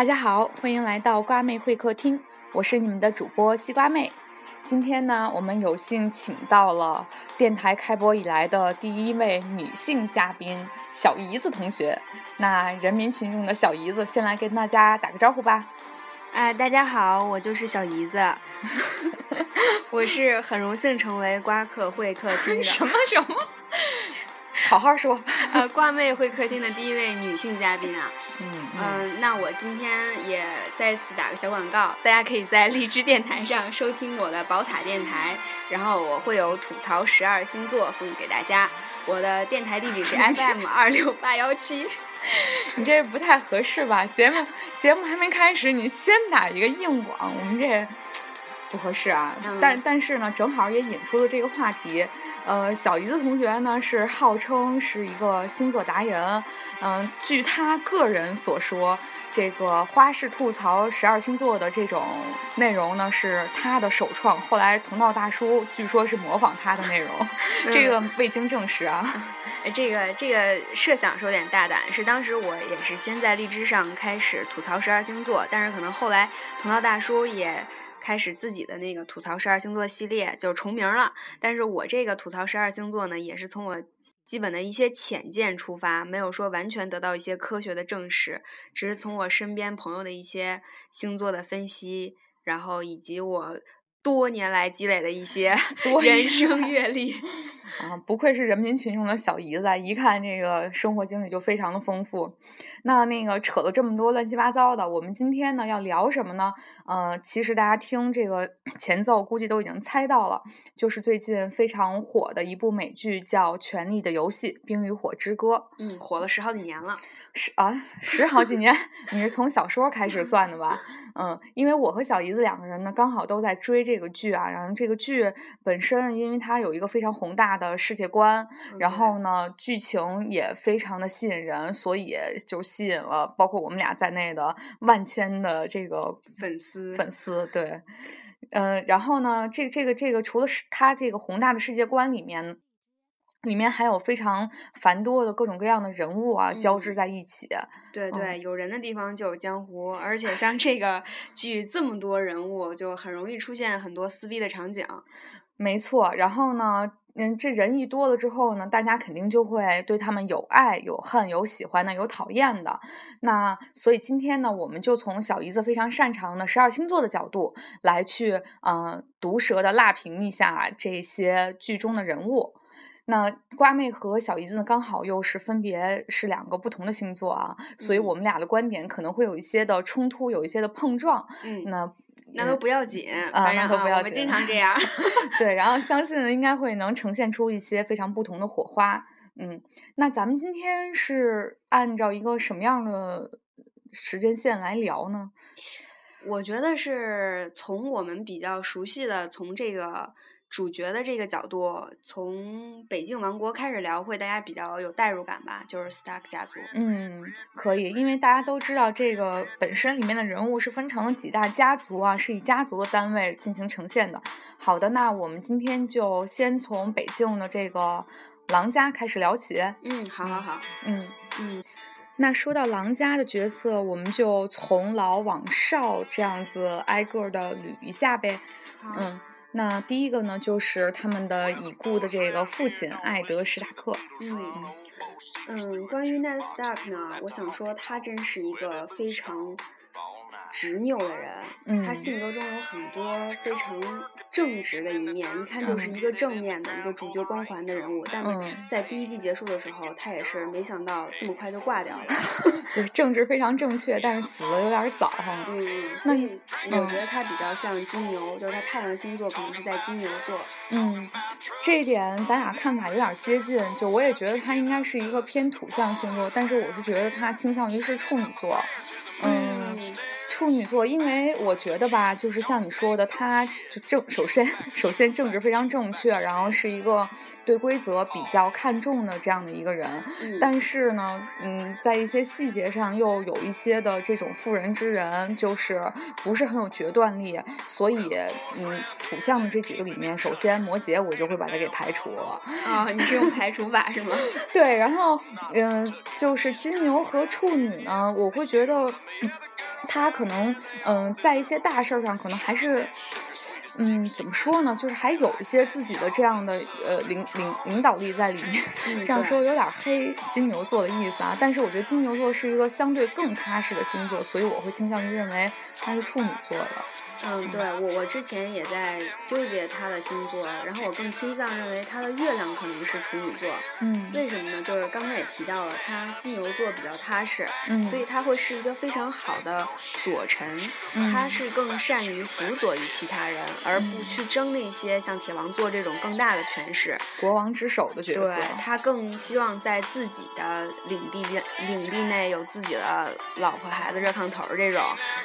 大家好，欢迎来到瓜妹会客厅，我是你们的主播西瓜妹。今天呢，我们有幸请到了电台开播以来的第一位女性嘉宾小姨子同学。那人民群众的小姨子，先来跟大家打个招呼吧。哎，大家好，我就是小姨子，我是很荣幸成为瓜客会客厅的什么什么。好好说，呃，挂妹会客厅的第一位女性嘉宾啊，嗯嗯，那我今天也再次打个小广告，大家可以在荔枝电台上收听我的宝塔电台，然后我会有吐槽十二星座送给大家，我的电台地址是 FM 二六八幺七，你这不太合适吧？节目节目还没开始，你先打一个硬广，我们这。不合适啊，但但是呢，正好也引出了这个话题。呃，小姨子同学呢是号称是一个星座达人，嗯，据他个人所说，这个花式吐槽十二星座的这种内容呢是他的首创。后来同道大叔据说是模仿他的内容，这个未经证实啊。这个这个设想是有点大胆，是当时我也是先在荔枝上开始吐槽十二星座，但是可能后来同道大叔也。开始自己的那个吐槽十二星座系列就重名了，但是我这个吐槽十二星座呢，也是从我基本的一些浅见出发，没有说完全得到一些科学的证实，只是从我身边朋友的一些星座的分析，然后以及我。多年来积累的一些人生阅历 啊，不愧是人民群众的小姨子，一看这个生活经历就非常的丰富。那那个扯了这么多乱七八糟的，我们今天呢要聊什么呢？呃，其实大家听这个 前奏，估计都已经猜到了，就是最近非常火的一部美剧，叫《权力的游戏：冰与火之歌》。嗯，火了十好几年了。十啊，十好几年，你是从小说开始算的吧？嗯，因为我和小姨子两个人呢，刚好都在追这个剧啊。然后这个剧本身，因为它有一个非常宏大的世界观，然后呢，剧情也非常的吸引人，所以就吸引了包括我们俩在内的万千的这个粉丝粉丝。对，嗯，然后呢，这这个这个除了是它这个宏大的世界观里面。里面还有非常繁多的各种各样的人物啊，交织在一起。对对，有人的地方就有江湖，而且像这个剧这么多人物，就很容易出现很多撕逼的场景。没错，然后呢，嗯，这人一多了之后呢，大家肯定就会对他们有爱、有恨、有喜欢的、有讨厌的。那所以今天呢，我们就从小姨子非常擅长的十二星座的角度来去，嗯，毒舌的辣评一下这些剧中的人物。那瓜妹和小姨子呢，刚好又是分别是两个不同的星座啊，所以我们俩的观点可能会有一些的冲突，有一些的碰撞。嗯，那那都不要紧，啊，那都不要紧，我们经常这样。对，然后相信应该会能呈现出一些非常不同的火花。嗯，那咱们今天是按照一个什么样的时间线来聊呢？我觉得是从我们比较熟悉的，从这个。主角的这个角度，从北境王国开始聊，会大家比较有代入感吧？就是 Stark 家族。嗯，可以，因为大家都知道这个本身里面的人物是分成了几大家族啊，是以家族的单位进行呈现的。好的，那我们今天就先从北境的这个狼家开始聊起。嗯，好好好。嗯嗯，那说到狼家的角色，我们就从老往少这样子挨个的捋一下呗。嗯。那第一个呢，就是他们的已故的这个父亲艾德·史塔克。嗯嗯，关于 Ned Stark 呢，我想说他真是一个非常。执拗的人，他性格中有很多非常正直的一面，一看就是一个正面的一个主角光环的人物。但在第一季结束的时候，他也是没想到这么快就挂掉了。对，正直非常正确，但是死的有点早哈。嗯，那我觉得他比较像金牛，就是他太阳星座可能是在金牛座。嗯，这一点咱俩看法有点接近。就我也觉得他应该是一个偏土象星座，但是我是觉得他倾向于是处女座。嗯。处女座，因为我觉得吧，就是像你说的，他就正首先首先政治非常正确，然后是一个对规则比较看重的这样的一个人。但是呢，嗯，在一些细节上又有一些的这种妇人之仁，就是不是很有决断力。所以，嗯，土象的这几个里面，首先摩羯我就会把它给排除了。啊，你是用排除法是吗？对，然后嗯，就是金牛和处女呢，我会觉得。他可能嗯，在一些大事儿上，可能还是。嗯，怎么说呢？就是还有一些自己的这样的呃领领领导力在里面。这样说有点黑金牛座的意思啊。但是我觉得金牛座是一个相对更踏实的星座，所以我会倾向于认为他是处女座的。嗯，对我我之前也在纠结他的星座，然后我更倾向认为他的月亮可能是处女座。嗯，为什么呢？就是刚才也提到了，他金牛座比较踏实，嗯，所以他会是一个非常好的左臣，他是更善于辅佐于其他人，而不去争那些像铁王座这种更大的权势、国王之首的角色。对他更希望在自己的领地领地内有自己的老婆孩子热炕头这种，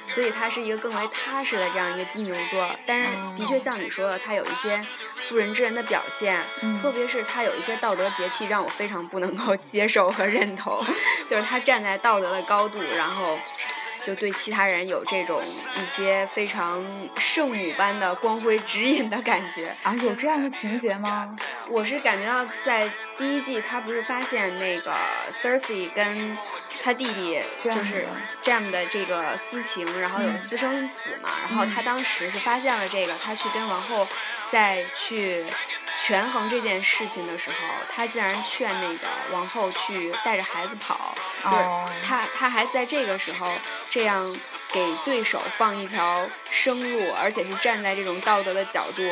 所以他是一个更为踏实的这样。一个金牛座，但是的确像你说的，他有一些妇人之仁的表现，特别是他有一些道德洁癖，让我非常不能够 接受和认同。就是他站在道德的高度，然后就对其他人有这种一些非常圣母般的光辉指引的感觉啊，有这样的情节吗？我是感觉到在第一季，他不是发现那个 Cersei 跟。他弟弟就是 Jam 的这个私情，然后有私生子嘛，然后他当时是发现了这个，他去跟王后再去权衡这件事情的时候，他竟然劝那个王后去带着孩子跑，就是他他还在这个时候这样。给对手放一条生路，而且是站在这种道德的角度，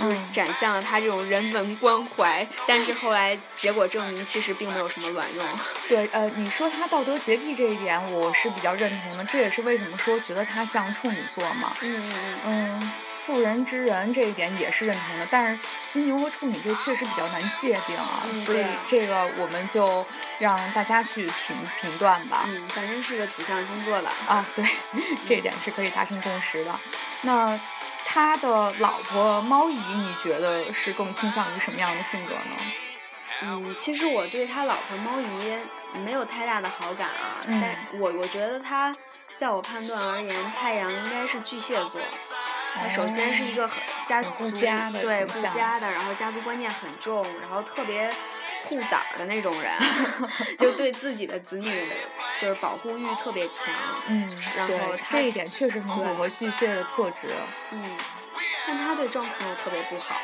嗯，展现了他这种人文关怀。但是后来结果证明，其实并没有什么卵用。对，呃，你说他道德洁癖这一点，我是比较认同的。这也是为什么说觉得他像处女座嘛。嗯嗯嗯嗯。妇人之仁这一点也是认同的，但是金牛和处女这确实比较难界定啊，所以这个我们就让大家去评评断吧。嗯，反正是个土象星座的啊，对，这一点是可以达成共识的。那他的老婆猫姨，你觉得是更倾向于什么样的性格呢？嗯，其实我对他老婆猫姨没有太大的好感啊，但我我觉得他在我判断而言，太阳应该是巨蟹座。他首先是一个很家族对顾家的，然后家族观念很重，然后特别护崽儿的那种人，就对自己的子女就是保护欲特别强。嗯，然后这一点确实很符合巨蟹的特质。嗯，但他对壮斯诺特别不好，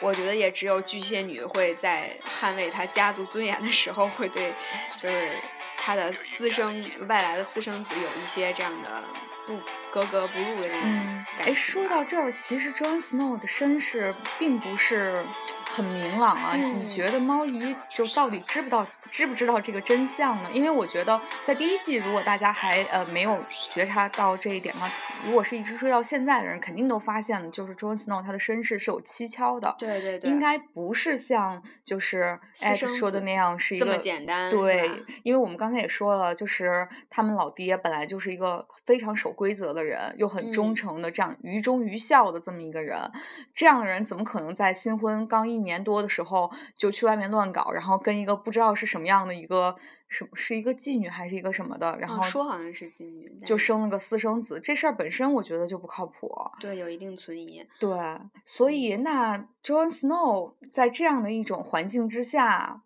我觉得也只有巨蟹女会在捍卫他家族尊严的时候，会对就是他的私生外来的私生子有一些这样的。不格格不入的人。嗯，哎，说到这儿，其实 Jon Snow 的身世并不是很明朗啊。你觉得猫姨就到底知不道知不知道这个真相呢？因为我觉得在第一季，如果大家还呃没有觉察到这一点的话，如果是一直追到现在的人，肯定都发现了，就是 Jon Snow 他的身世是有蹊跷的。对对对，应该不是像就是艾说的那样是一个这么简单。对，因为我们刚才也说了，就是他们老爹本来就是一个非常守。规则的人又很忠诚的这样愚忠愚孝的这么一个人，这样的人怎么可能在新婚刚一年多的时候就去外面乱搞，然后跟一个不知道是什么样的一个什么是一个妓女还是一个什么的，然后说好像是妓女，就生了个私生子，这事儿本身我觉得就不靠谱，对，有一定存疑。对，所以那 Jon Snow 在这样的一种环境之下。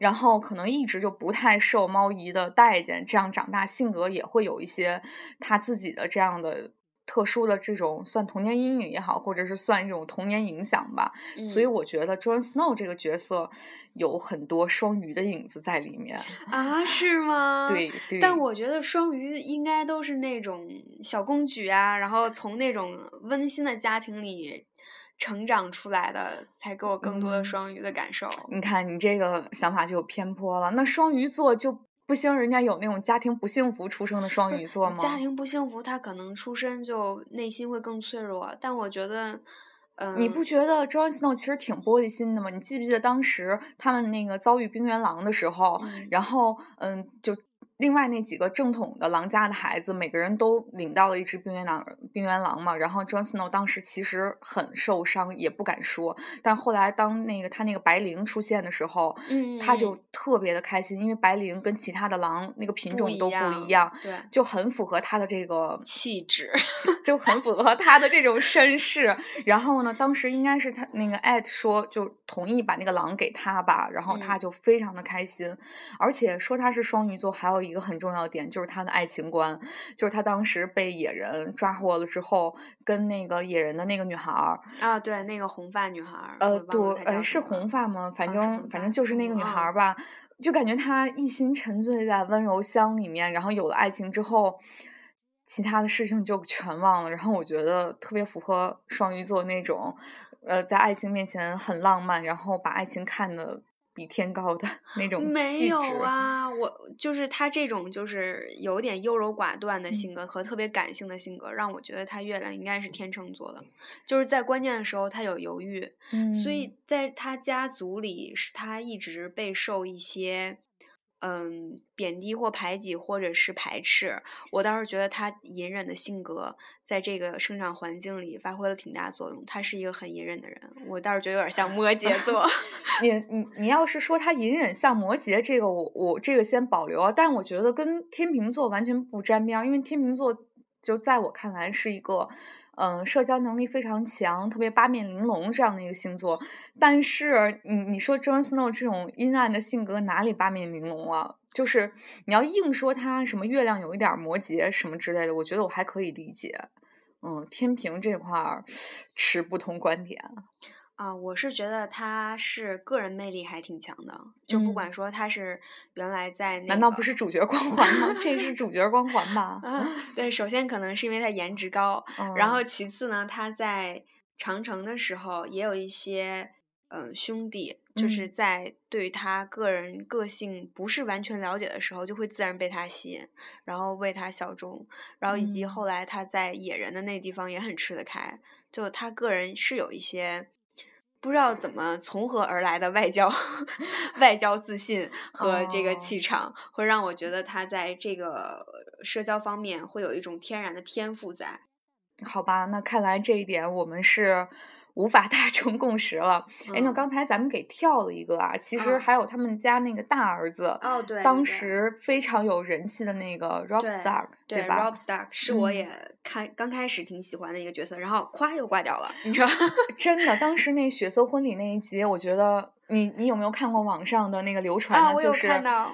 然后可能一直就不太受猫姨的待见，这样长大性格也会有一些他自己的这样的特殊的这种算童年阴影也好，或者是算一种童年影响吧。所以我觉得 Jon Snow 这个角色有很多双鱼的影子在里面啊？是吗？对。对但我觉得双鱼应该都是那种小公举啊，然后从那种温馨的家庭里。成长出来的才给我更多的双鱼的感受。你看，你这个想法就有偏颇了。那双鱼座就不兴人家有那种家庭不幸福出生的双鱼座吗？家庭不幸福，他可能出身就内心会更脆弱。但我觉得，嗯，你不觉得 Jon Snow 其实挺玻璃心的吗？你记不记得当时他们那个遭遇冰原狼的时候，然后嗯，就。另外那几个正统的狼家的孩子，每个人都领到了一只冰原狼，冰原狼嘛。然后 Jon Snow 当时其实很受伤，也不敢说。但后来当那个他那个白灵出现的时候，嗯，他就特别的开心，因为白灵跟其他的狼那个品种都不一样，对，就很符合他的这个气质，就很符合他的这种身世。然后呢，当时应该是他那个艾特说就同意把那个狼给他吧，然后他就非常的开心，而且说他是双鱼座，还有。一个很重要的点，就是他的爱情观，就是他当时被野人抓获了之后，跟那个野人的那个女孩儿啊，对，那个红发女孩儿，呃，对，呃，是红发吗？反正反正就是那个女孩嗯儿吧，就感觉她一心沉醉在温柔乡里面，然后有了爱情之后，其他的事情就全忘了。然后我觉得特别符合双鱼座那种，呃，在爱情面前很浪漫，然后把爱情看得比天高的 那种没有。啊，我就是他这种就是有点优柔寡断的嗯性格和特别感性的性格，让我觉得他月亮应该是天秤座的，就是在关键的时候他有犹豫，嗯，所以在他家族里是他一直备受一些。嗯，贬低或排挤，或者是排斥，我倒是觉得他隐忍的性格在这个生长环境里发挥了挺大作用。他是一个很隐忍的人，我倒是觉得有点像摩羯座。你你你要是说他隐忍像摩羯，这个我我这个先保留啊，但我觉得跟天秤座完全不沾边，因为天秤座就在我看来是一个。嗯，社交能力非常强，特别八面玲珑这样的一个星座。但是你你说 Jon Snow 这种阴暗的性格哪里八面玲珑了？就是你要硬说他什么月亮有一点摩羯什么之类的，我觉得我还可以理解。嗯，天平这块 持不同观点。啊，我是觉得他是个人魅力还挺强的，就不嗯管说他是原来在那难道不是主角光环吗？这是主角光环吧？嗯，对，首先可能是因为他颜值高，然嗯后其次呢，他在长城的时候也有一些呃兄弟，就是嗯在对他个人个性不是完全了解的时候，就会自然被他吸引，然后为他效忠，然后以及嗯后来他在野人的那地方也很吃得开，就他个人是有一些。不知道怎么从何而来的外交 外交自信和这个哦气场，会让我觉得他在这个社交方面会有一种天然的天赋在。好吧，那看来这一点我们是无法达成共识了。哎，那嗯刚才咱们给跳了一个啊，其实嗯还有他们家那个大儿子，哦，对，当时非常有人气的那个 Rob 对 Stark，对吧？Rob Stark 是我嗯也开、刚开始挺喜欢的一个角色，然后咵又挂掉了，你知道？真的，当时那血色婚礼那一集，我觉得你你有没有看过网上的那个流传的，啊就是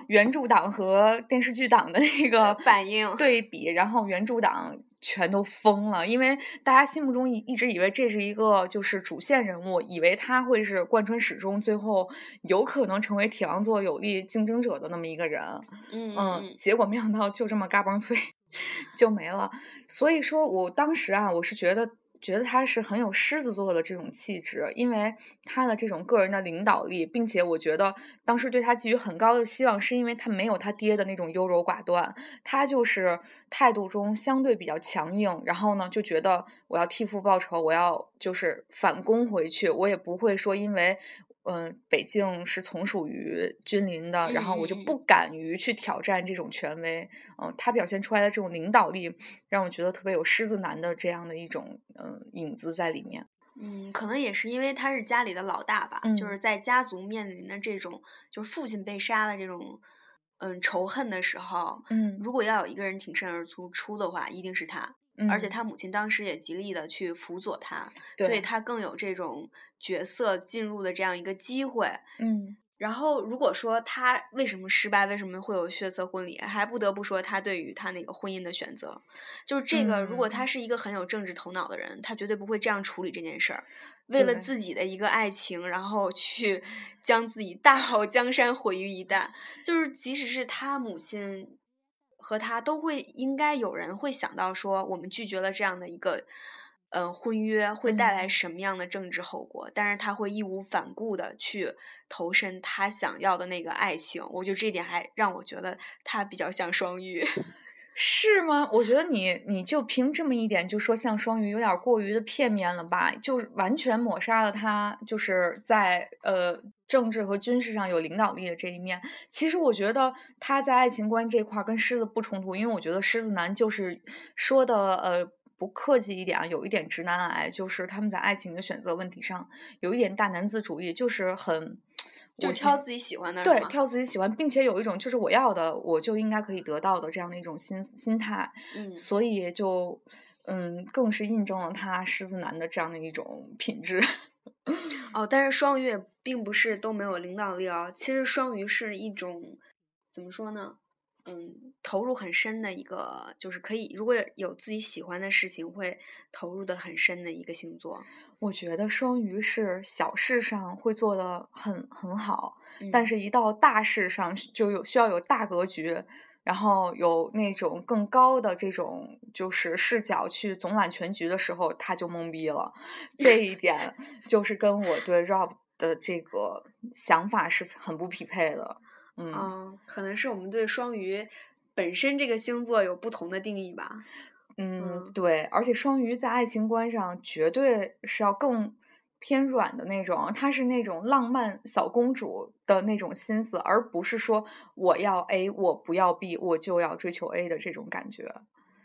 原著党和电视剧党的那个反应对比，然后原著党全都疯了，因为大家心目中一一直以为这是一个就是主线人物，以为他会是贯穿始终，最后有可能成为铁王座有力竞争者的那么一个人。嗯嗯，结果没想到就这么嘎嘣脆 就没了。所以说我当时啊，我是觉得觉得他是很有狮子座的这种气质，因为他的这种个人的领导力，并且我觉得当时对他寄予很高的希望，是因为他没有他爹的那种优柔寡断，他就是态度中相对比较强硬，然后呢就觉得我要替父报仇，我要就是反攻回去，我也不会说因为。嗯，北境是从属于君临的，然后我就不敢于去挑战这种权威。嗯，他表现出来的这种领导力，让我觉得特别有狮子男的这样的一种嗯影子在里面。嗯，可能也是因为他是家里的老大吧，嗯就是在家族面临的这种就是父亲被杀的这种嗯仇恨的时候，嗯如果要有一个人挺身而出出的话，一定是他。而且嗯他母亲当时也极力的去辅佐他，所以对他更有这种角色进入的这样一个机会。嗯然后，如果说他为什么失败，为什么会有血色婚礼，还不得不说他对于他那个婚姻的选择，就是这个。如果他嗯是一个很有政治头脑的人，他绝对不会这样处理这件事儿。为了自己的一个爱情，然后去 将自己大好江山毁于一旦，就是即使是他母亲和他都会，应该有人会想到说，我们拒绝了这样的一个。嗯，婚约会带来嗯什么样的政治后果？但是他会义无反顾的去投身他想要的那个爱情，我觉得这一点还让我觉得他比较像双鱼。是吗？我觉得你你就凭这么一点就说像双鱼，有点过于的片面了吧？就完全抹杀了他就是在呃政治和军事上有领导力的这一面。其实我觉得他在爱情观这块跟狮子不冲突，因为我觉得狮子男就是说的呃。不客气一点啊，有一点直男癌，就是他们在爱情的选择问题上有一点大男子主义，就是很就挑自己喜欢的，对挑自己喜欢，并且有一种就是我要的我就应该可以得到的这样的一种心心态，嗯，所以就嗯更是印证了他狮子男的这样的一种品质。哦，但是双鱼也并不是都没有领导力哦。其实双鱼是一种怎么说呢？嗯投入很深的一个，就是可以如果有自己喜欢的事情，会投入的很深的一个星座。我觉得双鱼是小事上会做的很很好，嗯但是一到大事上就有需要有大格局，然后有那种更高的这种就是视角去总揽全局的时候，他就懵逼了。这一点 就是跟我对 Rob 的这个想法是很不匹配的。嗯，嗯，可能是我们对双鱼本身这个星座有不同的定义吧。嗯，嗯对，而且双鱼在爱情观上绝对是要更偏软的那种，她是那种浪漫小公主的那种心思，而不是说我要 A，我不要 B，我就要追求 A 的这种感觉。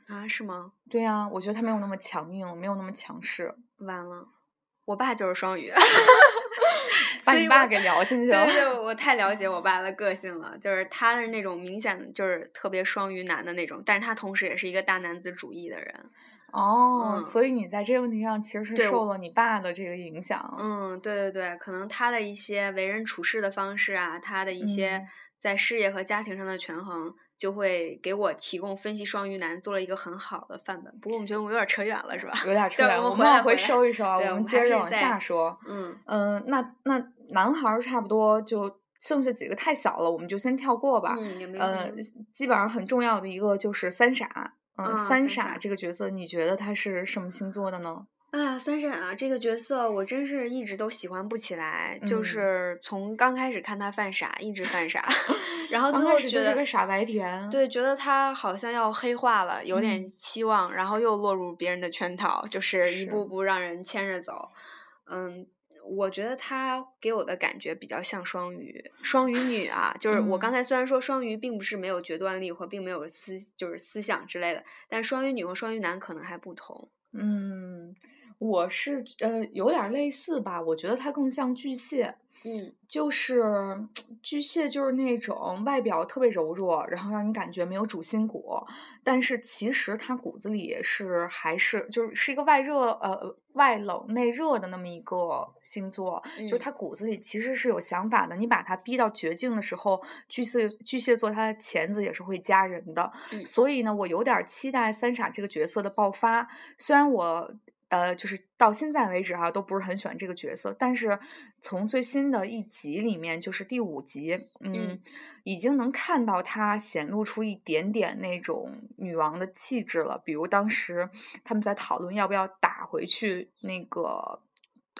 啊，是吗？对呀、我觉得她没有那么强硬，没有那么强势，完了，我爸就是双鱼。把你爸给聊进去了。对对，我太了解我爸的个性了，就是他是那种明显的就是特别双鱼男的那种，但是他同时也是一个大男子主义的人。哦，嗯所以你在这个问题上其实是受了你爸的这个影响。嗯，对对对，可能他的一些为人处事的方式啊，他的一些嗯在事业和家庭上的权衡，就会给我提供分析双鱼男做了一个很好的范本。不过我们觉得我们有点扯远了，是吧？有点扯远，我们往回我们回来回收一收啊，我们接着往下说。嗯嗯，那那男孩儿差不多就剩下几个太小了，我们就先跳过吧。嗯，呃，基本上很重要的一个就是三傻。嗯，啊三傻这个角色，你觉得他是什么星座的呢？啊，三婶啊，这个角色我真是一直都喜欢不起来，就嗯是从刚开始看他犯傻，一直犯傻，然后最后觉得就是个傻白甜。对，觉得他好像要黑化了，有点嗯期望，然后又落入别人的圈套，就是一步步让人牵着走。嗯，我觉得他给我的感觉比较像双鱼，双鱼女啊，就是我刚嗯才虽然说双鱼并不是没有决断力或并没有思就是思想之类的，但双鱼女和双鱼男可能还不同。嗯，我是呃有点儿类似吧，我觉得他更像巨蟹。嗯就是巨蟹，就是那种外表特别柔弱，然后让你感觉没有主心骨，但是其实他骨子里是还是就是是一个外热呃外冷内热的那么一个星座，就是他骨子里其实是有想法的。你把他逼到绝境的时候，巨蟹巨蟹座他的钳子也是会夹人的，嗯所以呢，我有点儿期待三傻这个角色的爆发。虽然我呃，就是到现在为止哈、都不是很喜欢这个角色，但是从最新的一集里面，就是第五集，嗯，嗯。已经能看到她显露出一点点那种女王的气质了。比如当时他们在讨论要不要打回去那个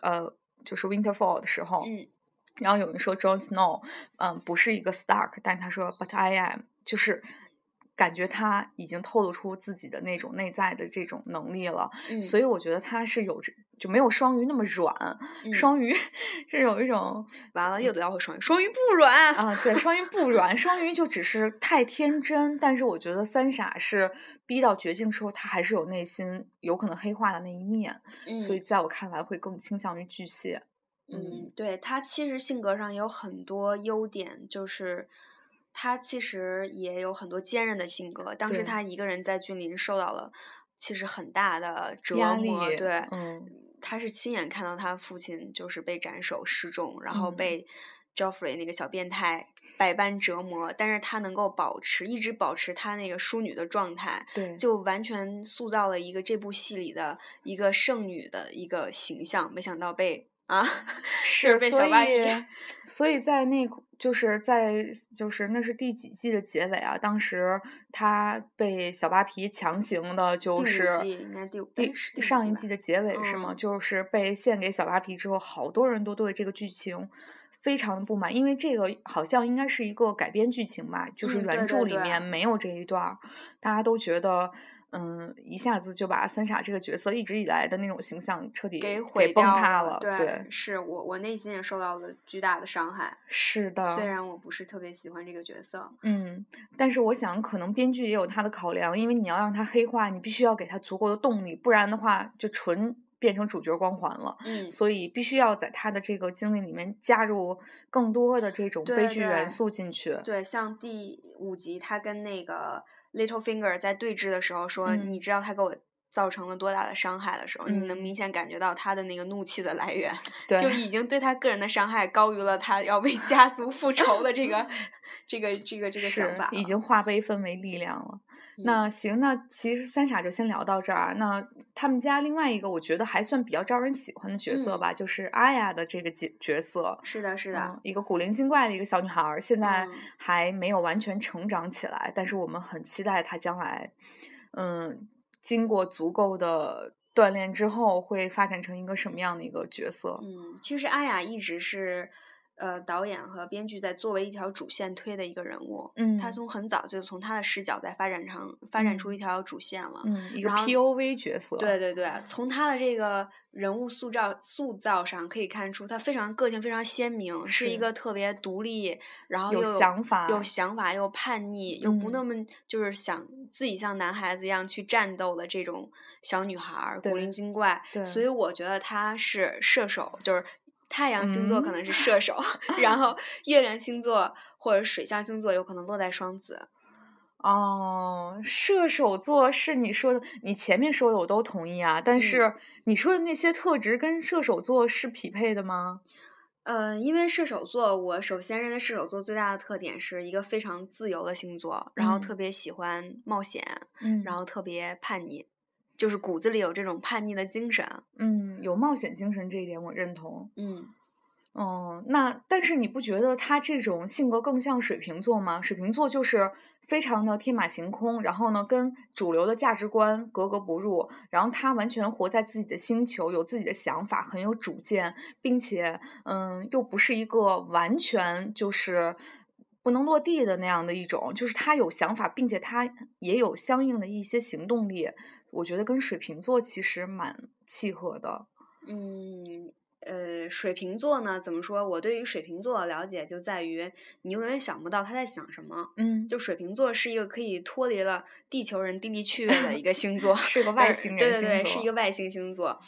呃，就是 Winterfell 的时候，嗯。然后有人说 Jon Snow，嗯，不是一个 Stark，但他说 But I am，就是感觉他已经透露出自己的那种内在的这种能力了，嗯，所以我觉得他是有着就没有双鱼那么软，嗯。双鱼是有一种完了又得聊回双鱼，双鱼不软啊，对，双鱼不软，双鱼就只是太天真，但是我觉得三傻是逼到绝境之后，他还是有内心有可能黑化的那一面，所以嗯。在我看来会更倾向于巨蟹。嗯，对他其实性格上也有很多优点，就是他其实也有很多坚韧的性格。当时他一个人在军营受到了其实很大的折磨，对，嗯他是亲眼看到他父亲就是被斩首示众，然后嗯被 Joffrey 那个小变态百般折磨，但是他能够保持一直保持他那个淑女的状态，对，就完全塑造了一个这部戏里的一个圣女的一个形象。没想到被啊，是被所小扒皮。以，所以在那个就是在就是那是第几季的结尾啊？当时他被小扒皮强行的，就是季应该第五第上一季的结尾是吗？嗯就是被献给小扒皮之后，好多人都对这个剧情非常的不满，因为这个好像应该是一个改编剧情吧，就是原著里面没有这一段儿，大家都觉得。嗯，一下子就把三傻这个角色一直以来的那种形象彻底给毁崩掉塌了。对，是我我内心也受到了巨大的伤害。是的。虽然我不是特别喜欢这个角色，嗯，但是我想，可能编剧也有他的考量，因为你要让他黑化，你必须要给他足够的动力，不然的话就纯变成主角光环了。嗯，所以必须要在他的这个经历里面加入更多的这种悲剧元素进去。对，像第五集他跟那个 Littlefinger 在对峙的时候说，嗯你知道他给我造成了多大的伤害的时候，你能嗯明显感觉到他的那个怒气的来源，对，就已经对他个人的伤害高于了他要为家族复仇的这个 这个这个这个想法。已经化悲愤为力量了。嗯那行，那其实三傻就先聊到这儿。那他们家另外一个我觉得还算比较招人喜欢的角色嗯吧，就是阿雅的这个角角色。是的，是的，嗯，一个古灵精怪的一个小女孩儿，现在嗯还没有完全成长起来，但是我们很期待她将来，嗯，经过足够的锻炼之后，会发展成一个什么样的一个角色。嗯，其实阿雅一直是呃导演和编剧在作为一条主线推的一个人物。嗯，他从很早就从他的视角在发展成发展出嗯一条主线了。嗯一个 POV 角色。对对对，从他的这个人物塑造塑造上可以看出，他非常个性非常鲜明，是一个特别独立，然后有又想法有想法又叛逆，又不嗯那么就是想自己像男孩子一样去战斗的这种小女孩儿，古灵精怪。对所以我觉得她是射手，就是。太阳星座可嗯能是射手，然后 月亮星座或者水象星座有可能落在双子。哦，射手座是你说的，你前面说的我都同意啊，但嗯是你说的那些特质跟射手座是匹配的吗？嗯，因为射手座，我首先认为射手座最大的特点是一个非常自由的星座，然后特嗯别喜欢冒险，嗯然后特别叛逆，就是骨子里有这种叛逆的精神。嗯，有冒险精神这一点我认同。嗯，哦，那但是你不觉得他这种性格更像水瓶座吗？水瓶座就是非常的天马行空，然后呢，跟主流的价值观格格不入，然后他完全活在自己的星球，有自己的想法，很有主见，并且嗯，又不是一个完全就是。不能落地的那样的一种，就是他有想法，并且他也有相应的一些行动力，我觉得跟水瓶座其实蛮契合的。嗯，呃，水瓶座呢，怎么说？我对于水瓶座的了解就在于，你永远想不到他在想什么。嗯，就水瓶座是一个可以脱离了地球人地利 趣味的一个星座，是个外星人对对对，是一个外星星座。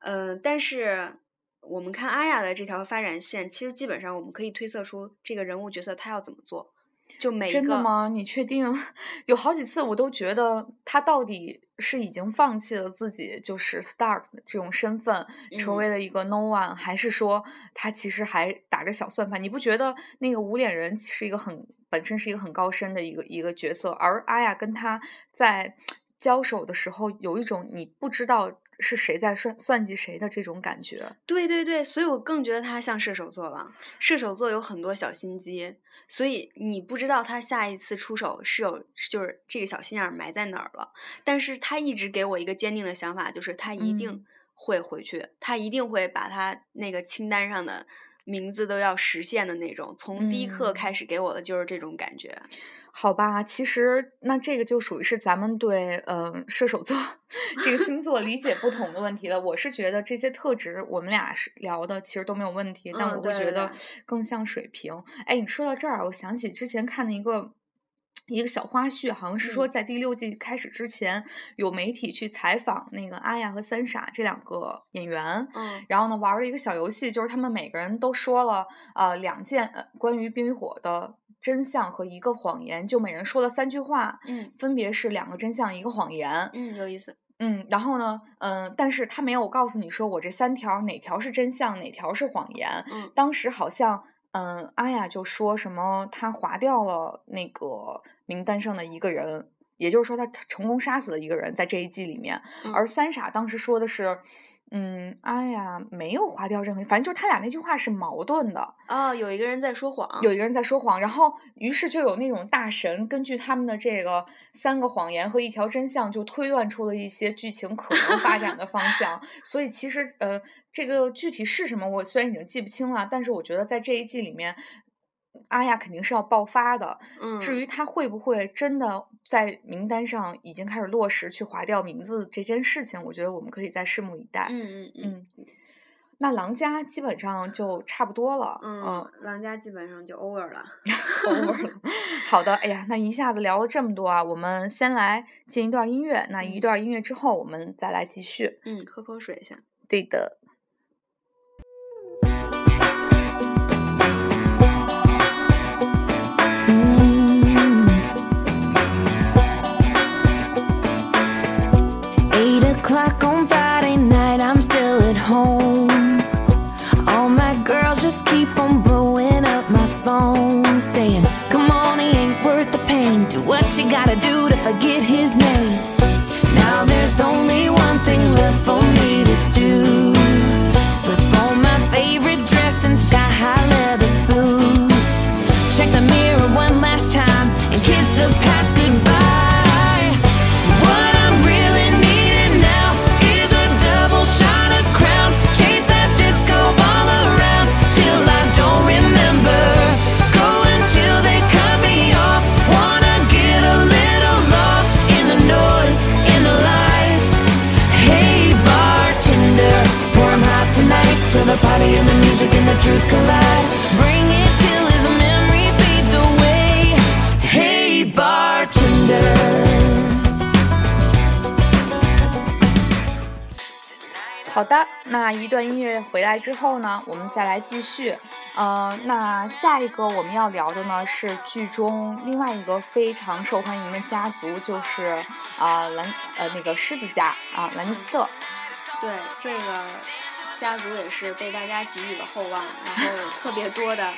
呃，但是我们看阿雅的这条发展线，其实基本上我们可以推测出这个人物角色他要怎么做。就每一个真的吗？你确定？有好几次我都觉得他到底是已经放弃了自己就是 Stark 的这种身份，成嗯为了一个 No One，还是说他其实还打着小算盘？你不觉得那个无脸人是一个很本身是一个很高深的一个一个角色，而阿雅跟他在交手的时候，有一种你不知道是谁在算算计谁的这种感觉。对对对，所以我更觉得他像射手座了。射手座有很多小心机，所以你不知道他下一次出手是有就是这个小心眼埋在哪儿了。但是他一直给我一个坚定的想法，就是他一定嗯会回去，他一定会把他那个清单上的名字都要实现的那种。从第一刻嗯开始给我的就是这种感觉。好吧，其实那这个就属于是咱们对呃射手座这个星座理解不同的问题了。我是觉得这些特质我们俩是聊的其实都没有问题，但嗯我会觉得更像水瓶。哎，你说到这儿，我想起之前看的一个。一个小花絮，好像是说嗯在第六季开始之前，有媒体去采访那个阿雅和三傻这两个演员，嗯然后呢，玩了一个小游戏，就是他们每个人都说了呃两件呃关于《冰与火》的真相和一个谎言，就每人说了三句话，嗯分别是两个真相一个谎言。嗯，有意思。嗯，然后呢，嗯、但是他没有告诉你说我这三条哪条是真相，哪条是谎言。嗯当时好像，嗯，阿雅就说什么他划掉了那个名单上的一个人，也就是说他成功杀死了一个人，在这一季里面。嗯而三傻当时说的是，嗯，阿雅没有划掉任何，反正就是他俩那句话是矛盾的。哦，有一个人在说谎。有一个人在说谎，然后于是就有那种大神根据他们的这个三个谎言和一条真相，就推断出了一些剧情可能发展的方向。所以其实呃，这个具体是什么，我虽然已经记不清了，但是我觉得在这一季里面，阿雅肯定是要爆发的。嗯，至于他会不会真的在名单上已经开始落实去划掉名字这件事情，我觉得我们可以再拭目以待。嗯嗯嗯嗯，那狼家基本上就差不多了。嗯，狼家基本上就 over 了。over 了。好的，哎呀，那一下子聊了这么多啊，我们先来进一段音乐。那一嗯段音乐之后，我们再来继续。嗯，喝口水先。对的。you gotta do to forget his name. Truth collide. Bring it till his memory fades away. Hey bartender. 好的，那一段音乐回来之后呢，我们再来继续。呃，那下一个我们要聊的呢是剧中另外一个非常受欢迎的家族，就是啊、兰呃那个狮子家啊、兰尼斯特。对这个家族也是被大家给予了厚望，然后 特别多的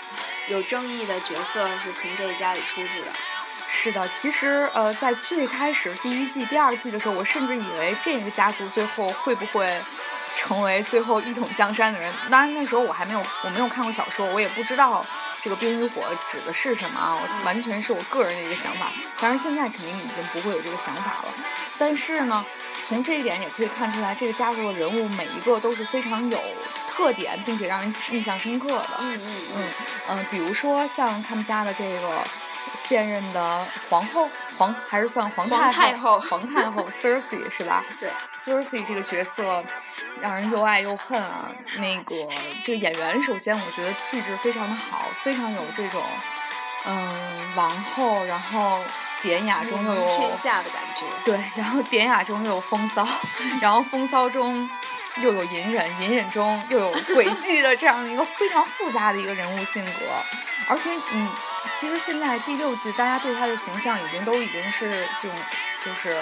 有争议的角色是从这家里出自的。是的，其实呃，在最开始第一季、第二季的时候，我甚至以为这个家族最后会不会成为最后一统江山的人。当然那时候我还没有，我没有看过小说，我也不知道这个冰与火指的是什么啊，我完全是我个人的一个想法。当然现在肯定已经不会有这个想法了，但是呢，从这一点也可以看出来，这个家族的人物每一个都是非常有特点，并且让人印象深刻的。嗯嗯嗯嗯，比如说像他们家的这个现任的皇后，皇还是算皇皇太太后皇太后 Cersei 是吧 对，？Cersei 这个角色让人又爱又恨啊。那个这个演员，首先我觉得气质非常的好，非常有这种嗯王后，然后典雅中又有天下的感觉。对，然后典雅中又有风骚，然后风骚中又有隐忍，隐忍中又有诡计的这样一个非常复杂的一个人物性格。而且，嗯，其实现在第六季大家对她的形象已经都已经是这种，就是，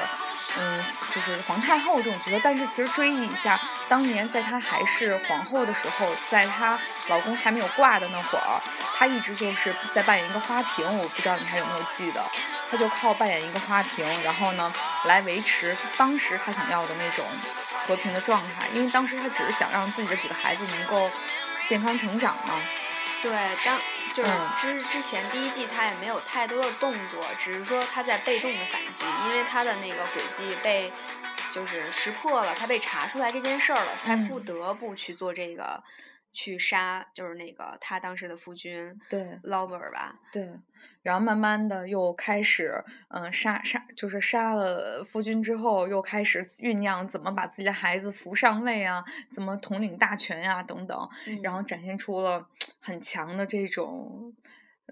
嗯，就是皇太后这种角色。但是其实追忆一下，当年在她还是皇后的时候，在她老公还没有挂的那会儿，她一直就是在扮演一个花瓶。我不知道你还有没有记得？她就靠扮演一个花瓶，然后呢，来维持当时她想要的那种和平的状态。因为当时她只是想让自己的几个孩子能够健康成长嘛。对，当就是嗯。之之前第一季他也没有太多的动作，只是说他在被动的反击，因为他的那个轨迹被就是识破了，他被查出来这件事儿了，才不嗯得不去做这个去杀，就是那个他当时的夫君对劳伯尔吧。对，然后慢慢的又开始，嗯，杀杀就是杀了夫君之后，又开始酝酿怎么把自己的孩子扶上位啊，怎么统领大权呀、等等，然后嗯展现出了很强的这种，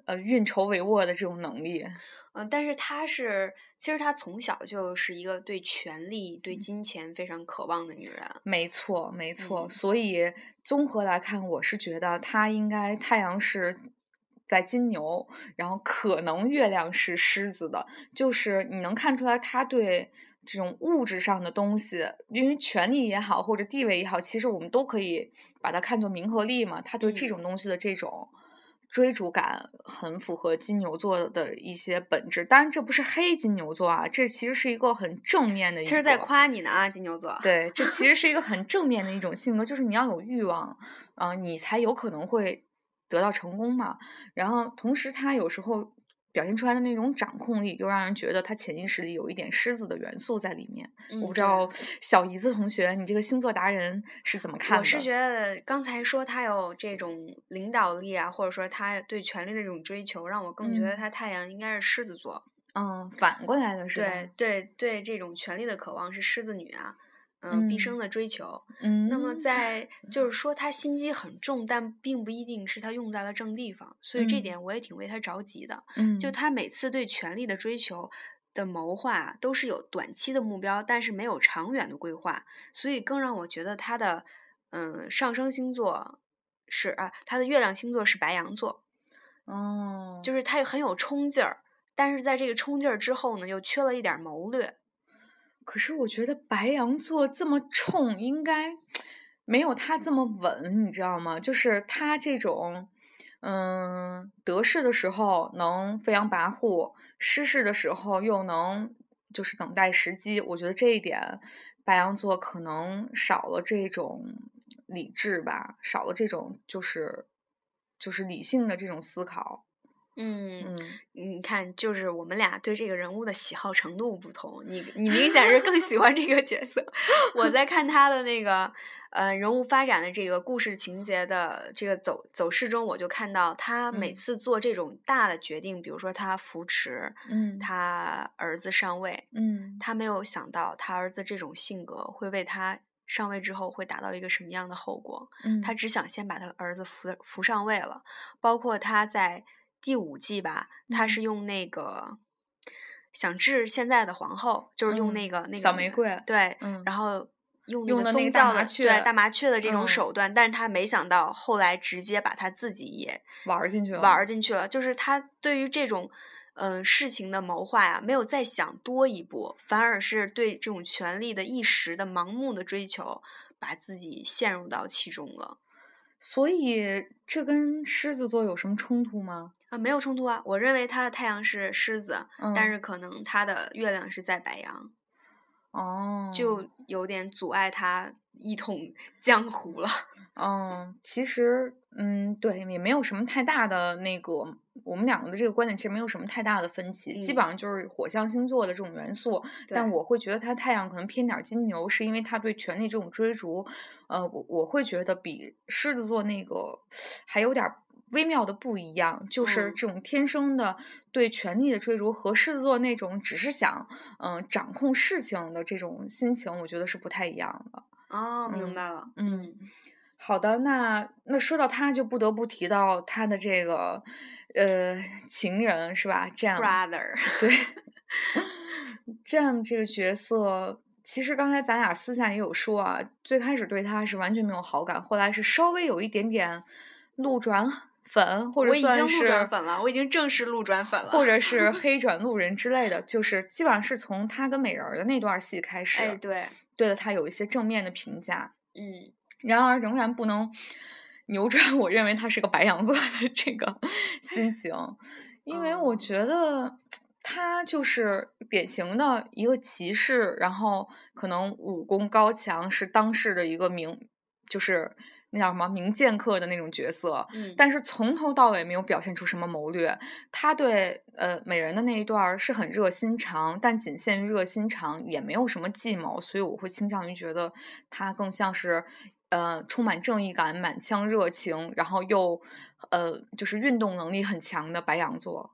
呃，运筹帷幄的这种能力。嗯，但是她是，其实她从小就是一个对权力、对金钱非常渴望的女人。没错，没错。嗯所以综合来看，我是觉得她应该太阳是在金牛，然后可能月亮是狮子的，就是你能看出来她对这种物质上的东西，因为权力也好或者地位也好，其实我们都可以把它看作名和利嘛。他对这嗯种东西的这种。追逐感很符合金牛座的一些本质，当然这不是黑金牛座啊，这其实是一个很正面的一。其实在夸你呢啊，金牛座。对，这其实是一个很正面的一种性格，就是你要有欲望，啊、你才有可能会得到成功嘛。然后同时，他有时候表现出来的那种掌控力，又让人觉得他潜意识里有一点狮子的元素在里面。嗯我不知道小姨子同学，你这个星座达人是怎么看的？我是觉得刚才说他有这种领导力啊，或者说他对权力的这种追求，让我更觉得嗯他太阳应该是狮子座。嗯，反过来的是吧？对对对，这种权力的渴望是狮子女啊，嗯，毕嗯生的追求。嗯，那么在就是说他心机很重，但并不一定是他用在了正地方，所以这嗯点我也挺为他着急的。嗯，就他每次对权力的追求的谋划都是有短期的目标，但是没有长远的规划，所以更让我觉得他的嗯上升星座是啊，他的月亮星座是白羊座，哦，就是他也很有冲劲儿，但是在这个冲劲儿之后呢，又缺了一点儿谋略。可是我觉得白羊座这么冲，应该没有他这么稳，你知道吗？就是他这种嗯，得势的时候能飞扬跋扈，失势的时候又能就是等待时机。我觉得这一点，白羊座可能少了这种理智吧，少了这种就是就是理性的这种思考。嗯，嗯，你看，就是我们俩对这个人物的喜好程度不同，你你明显是更喜欢这个角色。我在看他的那个呃人物发展的这个故事情节的这个走走势中，我就看到他每嗯。次做这种大的决定，比如说他扶持嗯。他儿子上位，嗯。他没有想到他儿子这种性格会为他上位之后会达到一个什么样的后果。嗯，他只想先把他儿子扶扶上位了，包括他在第五季吧，他是嗯用那个想治现在的皇后，就是用那嗯个那个小玫瑰对，嗯然后用用的那那个宗个大麻教的对雀大麻雀的这种嗯手段，但是他没想到后来直接把他自己也玩儿进去了，玩儿进去了，就是他对于这种。嗯，事情的谋划呀，没有再想多一步，反而是对这种权力的一时的盲目的追求，把自己陷入到其中了。所以这跟狮子座有什么冲突吗？啊，没有冲突啊！我认为他的太阳是狮子，但嗯是可能他的月亮是在白羊，哦，就有点阻碍他一统 江湖了。嗯，其实，嗯，对，也没有什么太大的那个，我们两个的这个观点其实没有什么太大的分歧，基嗯本上就是火象星座的这种元素。但我会觉得他太阳可能偏点儿金牛，是因为他对权力这种追逐，呃，我我会觉得比狮子座那个 还有点儿微妙的不一样，就是嗯这种天生的对权力的追逐和狮子座那种只是想嗯、呃掌控事情的这种心情，我觉得是不太一样的。哦，嗯明白了。嗯，好的，那那说到他，就不得不提到他的这个呃情人是吧？这样 Brother，对，Jam 这个角色，其实刚才咱俩私下也有说啊，最开始对他是完全没有好感，后来是稍微有一点点路转粉，或者算是转粉了，我已经正式路转粉了。或者是 黑转路人之类的，就是基本上是从他跟美人儿的那段戏开始，哎，对，对了他有一些正面的评价。嗯，然而仍然不能扭转我认为他是个白羊座的这个 心情，因为我哦觉得他就是典型的一个骑士，然后可能武功高强，是当世的一个名，就是那叫什么名剑客的那种角色。嗯，但是从头到尾没有表现出什么谋略。他对呃美人的那一段是很热心肠，但仅限于热心肠，也没有什么计谋，所以我会倾向于觉得他更像是呃充满正义感、满腔热情，然后又呃就是运动能力很强的白羊座。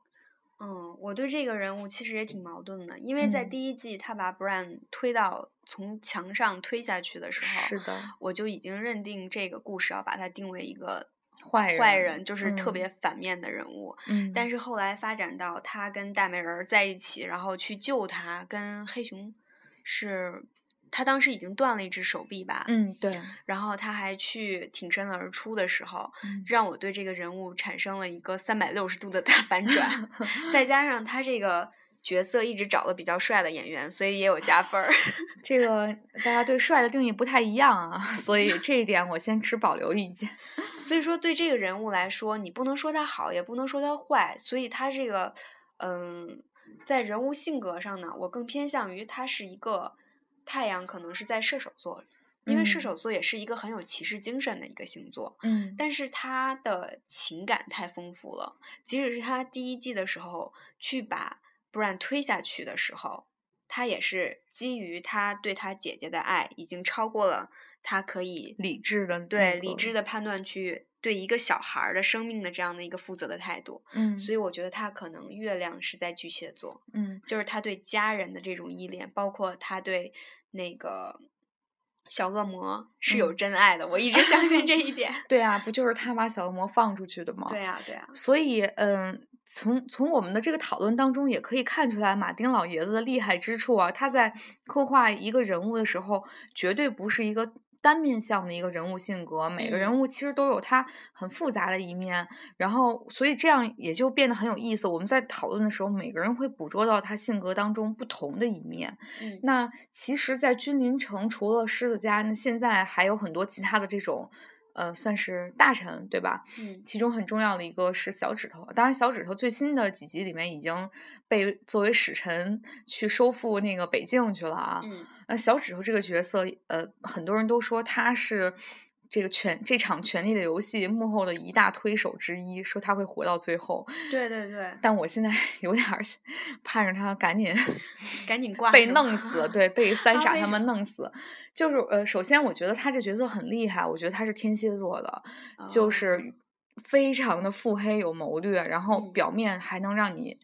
嗯，我对这个人物其实也挺矛盾的，因为在嗯。第一季他把 Bran 推到从墙上推下去的时候，是的，我就已经认定这个故事要把它定为一个坏人坏人，就是特嗯。别反面的人物。嗯，但是后来发展到他跟大美人儿在一起，然后去救他，跟黑熊是，他当时已经断了一只手臂吧，嗯对，然后他还去挺身而出的时候，嗯让我对这个人物产生了一个三百六十度的大反转，再加上他这个角色一直找了比较帅的演员，所以也有加分儿。这个大家对帅的定义不太一样啊，所以这一点我先持保留意见。所以说，对这个人物来说，你不能说他好，也不能说他坏，所以他这个，嗯，在人物性格上呢，我更偏向于他是一个太阳，可能是在射手座，因为射嗯手座也是一个很有骑士精神的一个星座。嗯但是他的情感太丰富了，即使是他第一季的时候去把 Bran 推下去的时候，他也是基于他对他姐姐的爱，已经超过了他可以理智的对那个理智的判断去对一个小孩儿的生命的这样的一个负责的态度。嗯，所以我觉得他可能月亮是在巨蟹座，嗯就是他对家人的这种依恋，包括他对那个小恶魔是有嗯真爱的，我一直相信这一点。对啊，不就是他把小恶魔放出去的吗？对呀、对呀、所以，嗯，从从我们的这个讨论当中，也可以看出来马丁老爷子的厉害之处啊。他在刻画一个人物的时候，绝对不是一个单面向的一个人物性格，每个嗯人物其实都有他很复杂的一面。然后，所以这样也就变得很有意思。我们在讨论的时候，每个人会捕捉到他性格当中不同的一面。嗯，那其实，在君临城除了狮子家，那现在还有很多其他的这种呃，算是大臣，对吧？嗯其中很重要的一个是小指头，当然小指头最新的几集里面已经被作为使臣去收复那个北境去了啊。嗯那小指头这个角色，呃，很多人都说他是这个权这场权力的游戏幕后的一大推手之一，说他会活到最后。对对对，但我现在 有点儿盼着他赶紧 赶紧 挂被弄死，对，被三傻他们弄死。就是呃，首先我觉得他这角色很厉害，我觉得他是天蝎座的，就哦是非常的腹黑有谋略，然后嗯表面还能让你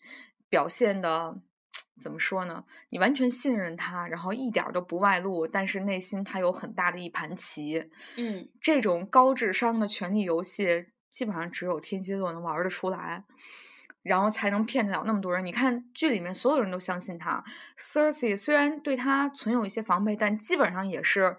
表现的。怎么说呢？你完全信任他，然后一点儿都不外露，但是内心他有很大的一盘棋。嗯这种高智商的权力游戏，基本上只有天蝎座能玩得出来，然后才能骗得了那么多人。你看剧里面所有人都相信他，Cersei 虽然对他存有一些防备，但基本上也是，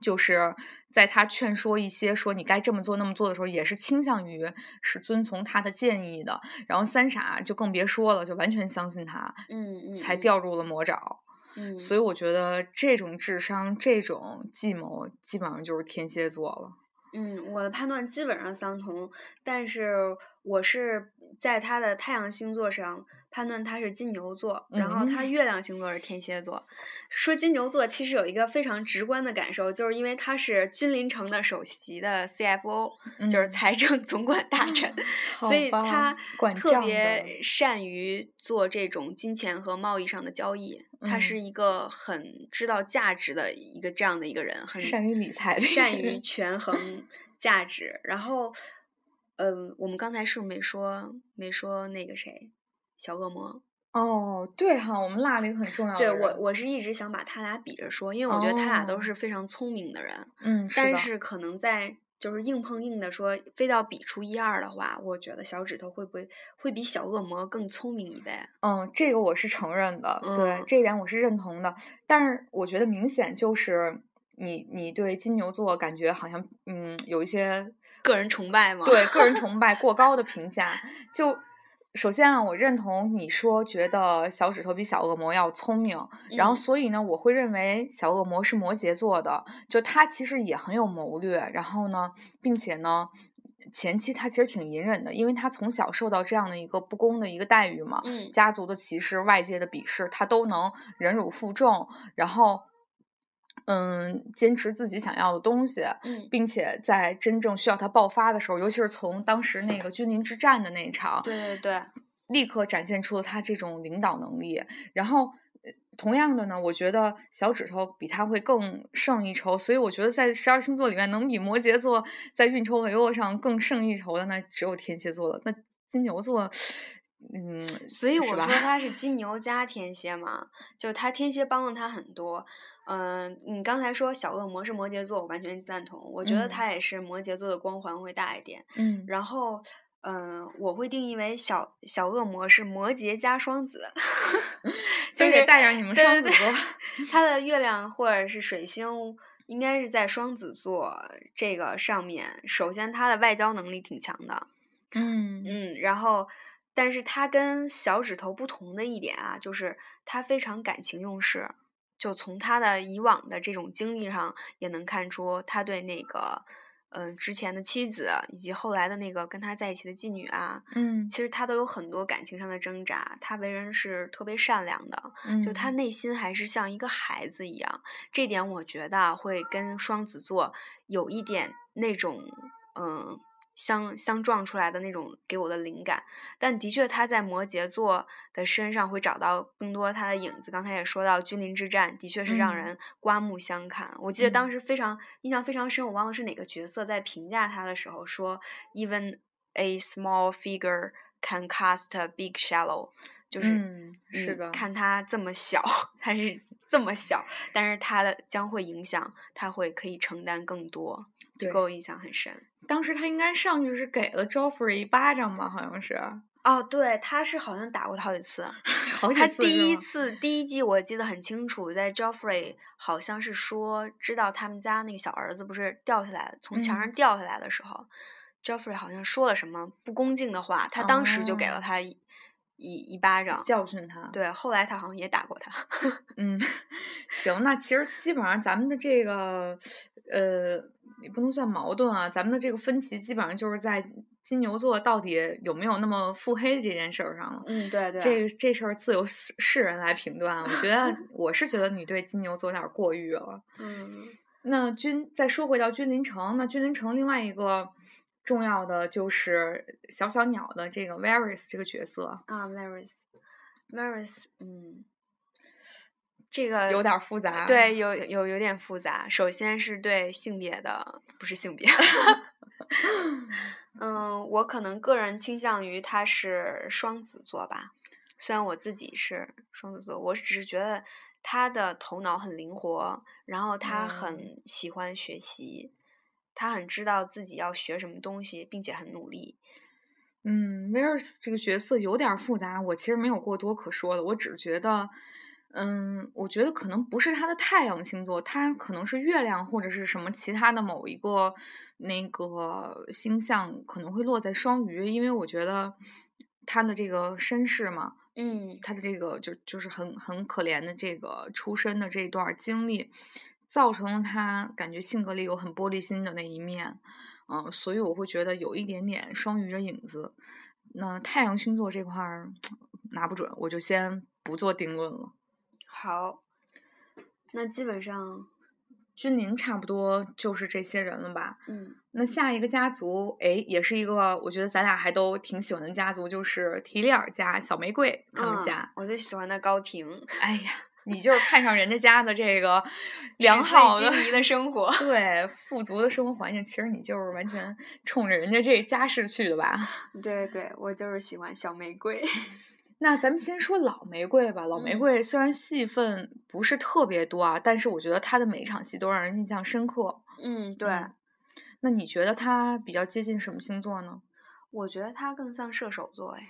就是在他劝说一些说你该这么做那么做的时候，也是倾向于是遵从他的建议的。然后三傻就更别说了，就完全相信他，嗯嗯，才嗯掉入了魔爪。嗯，所以我觉得这种智商、这种计谋，基本上就是天蝎座了。嗯，我的判断基本上相同，但是我是在他的太阳星座上判断他是金牛座，然后他嗯月亮星座是天蝎座。说金牛座其实有一个非常直观的感受，就是因为他是君临城的首席的 CFO，、就是嗯财政总管大臣，好所以他特别善于做这种金钱和贸易上的交易。他嗯是一个很知道价值的一个这样的一个人，很善于理财善于 权衡价值。然后，嗯，我们刚才是不是没说没说那个谁，小恶魔？哦，对哈，我们落了一个很重要的对。我我是一直想把他俩比着说，因为我觉得他俩都哦是非常聪明的人，嗯，的但是可能在。就是硬碰硬的说，非要比出一二的话，我觉得小指头会不会会比小恶魔更聪明一倍？嗯，这个我是承认的，对嗯这一点我是认同的。但是我觉得明显就是你你对金牛座感觉好像嗯有一些个人崇拜吗？对个人 崇拜过高的评价。就首先啊，我认同你说觉得小指头比小恶魔要聪明，然后嗯所以呢，我会认为小恶魔是摩羯座的，就他其实也很有谋略，然后呢，并且呢。前期他其实挺隐忍的，因为他从小受到这样的一个不公的一个待遇嘛，嗯家族的歧视、外界的鄙视，他都能忍辱负重，然后，嗯，坚持自己想要的东西，嗯，并且在真正需要它爆发的时候，尤其是从当时那个君临之战的那一场，对对对，立刻展现出了他这种领导能力。然后，呃同样的呢，我觉得小指头比他会更胜一筹，所以我觉得在十二星座里面，能比摩羯座在运筹帷幄上更胜一筹的，那只有天蝎座了。那金牛座，嗯，所以我说他是 金牛加天蝎嘛，就他天蝎帮了他很多。嗯，你刚才说小恶魔是摩羯座，我完全赞同。我觉得嗯他也是摩羯座的光环会大一点。嗯，然后，嗯，我会定义为小小恶魔是摩羯加双子，就就是得带上你们双子座。他的月亮或者是水星应该是在双子座这个上面。首先，他的外交能力挺强的。嗯嗯，然后，但是他跟小指头不同的一点啊，就是他非常感情用事。就从他的以往的这种经历上，也能看出他对那个，嗯、之前的妻子以及后来的那个跟他在一起的妓女啊，嗯其实他都有很多感情上的挣扎。他为人是特别善良的，就他嗯内心还是像一个孩子一样。这点我觉得啊会跟双子座有一点那种嗯相相撞出来的那种给我的灵感。但的确，他在摩羯座的身上会找到更多他的影子。刚才也说到君临之战，的确是让嗯人刮目相看。我记得当嗯时非常印象非常深，我忘了是哪个角色在评价他的时候说，even a small figure can cast a big shadow。就是，嗯是的看他这么小，他是这么小，但是他的将会影响，他会可以承担更多，对给我印象很深。当时他应该上去是给了 Joffrey 一巴掌吧，好像是，哦，对，他是好像打过他好几次。好几他次是吗第一次第一季我记得很清楚，在 Joffrey 好像是说知道他们家那个小儿子不是掉下来，从墙上嗯掉下来的时候、j o f f r e y 好像说了什么不恭敬的话，他当时就给了哦他一、一一巴掌。教训他。对，后来他好像也打过他。嗯，行，那其实基本上咱们的这个呃也不能算矛盾啊，咱们的这个分歧基本上就是在金牛座到底有没有那么腹黑这件事儿上了。嗯，对对，这这事儿自由世世人来评断。我觉得我是觉得你对金牛座有点过誉了。嗯那君再说回到君临城，那君临城另外一个重要的就是小小鸟的这个 Varys 这个角色，啊，Maris，Maris，嗯，这个有点儿复杂。对，有有有点复杂。首先是对性别的，不是性别。嗯，我可能个人倾向于他是双子座吧，虽然我自己是双子座，我只是觉得他的头脑很灵活，然后他嗯很喜欢学习，他很知道自己要学什么东西，并且很努力。嗯威尔斯这个角色有点儿复杂，我其实没有过多可说的，我只觉得，嗯，我觉得可能不是他的太阳星座，他可能是月亮或者是什么其他的某一个那个星象可能会落在双鱼，因为我觉得他的这个身世嘛，嗯他的这个就就是很很可怜的这个出身的这一段经历，造成了他感觉性格里有很玻璃心的那一面，嗯、所以我会觉得有一点点双鱼的影子。那太阳星座这块儿 拿不准，我就先不做定论了。好，那基本上，君临差不多就是这些人了吧？嗯那下一个家族，哎，也是一个我觉得咱俩还都挺喜欢的家族，就是提利尔家、小玫瑰他们嗯家。我最喜欢的高婷，哎呀，你就是看上人家家的这个良好的。金的生活 对富足的生活环境，其实你就是完全冲着人家这家世去的吧？对对，我就是喜欢小玫瑰。那咱们先说老玫瑰吧。老玫嗯瑰虽然戏份不是特别多啊，但是我觉得她的每一场戏都让人印象深刻。嗯，对，嗯那你觉得她比较接近什么星座呢？我觉得他更像射手座哎。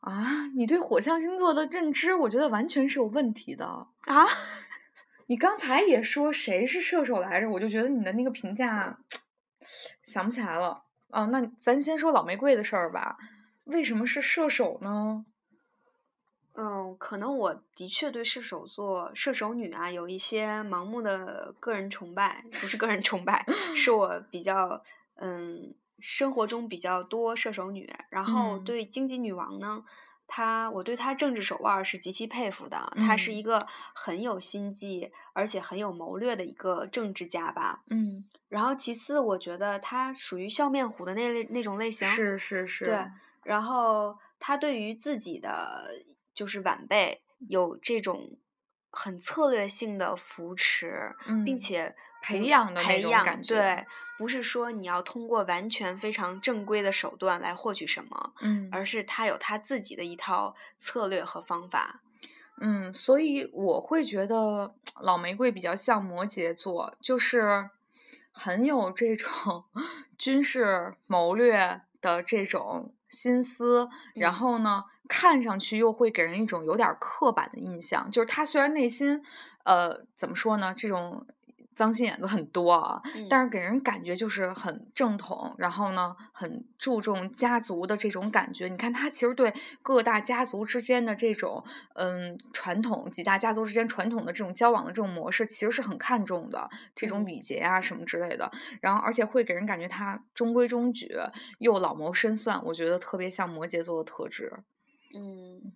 啊，你对火象星座的认知，我觉得完全是有问题的。啊？你刚才也说谁是射手来着，我就觉得你的那个评价想不起来了。啊，那咱先说老玫瑰的事儿吧。为什么是射手呢？嗯，可能我的确对射手座、射手女啊有一些盲目的个人崇拜，不是个人崇拜，是 我比较嗯生活中比较多射手女。然后嗯。对荆棘女王呢，她我对她政治手腕儿是极其佩服的，她是嗯。一个很有心计而且很有谋略的一个政治家吧。嗯，然后其次，我觉得她属于笑面虎的那类那种类型，是是是，对，然后她对于自己的就是晚辈有这种很策略性的扶持，并嗯且培养的那培养，种感觉。对，不是说你要通过完全非常正规的手段来获取什么，嗯。而是他有他自己的一套策略和方法。嗯，所以我会觉得老玫瑰比较像摩羯座，就是很有这种 军事谋略的这种心思，然嗯。后呢，看上去又会给人一种有点刻板的印象。就是他虽然内心，呃，怎么说呢，这种脏心眼子很多啊，但嗯是给人感觉就是很正统，然后呢，很注重家族的这种感觉。你看他其实对各大家族之间的这种嗯传统，几大家族之间传统的这种交往的这种模式，其实是很看重的，这种嗯礼节啊什么之类的。然后而且会给人感觉他中规中矩，又老谋深算，我觉得特别像摩羯座的特质。嗯，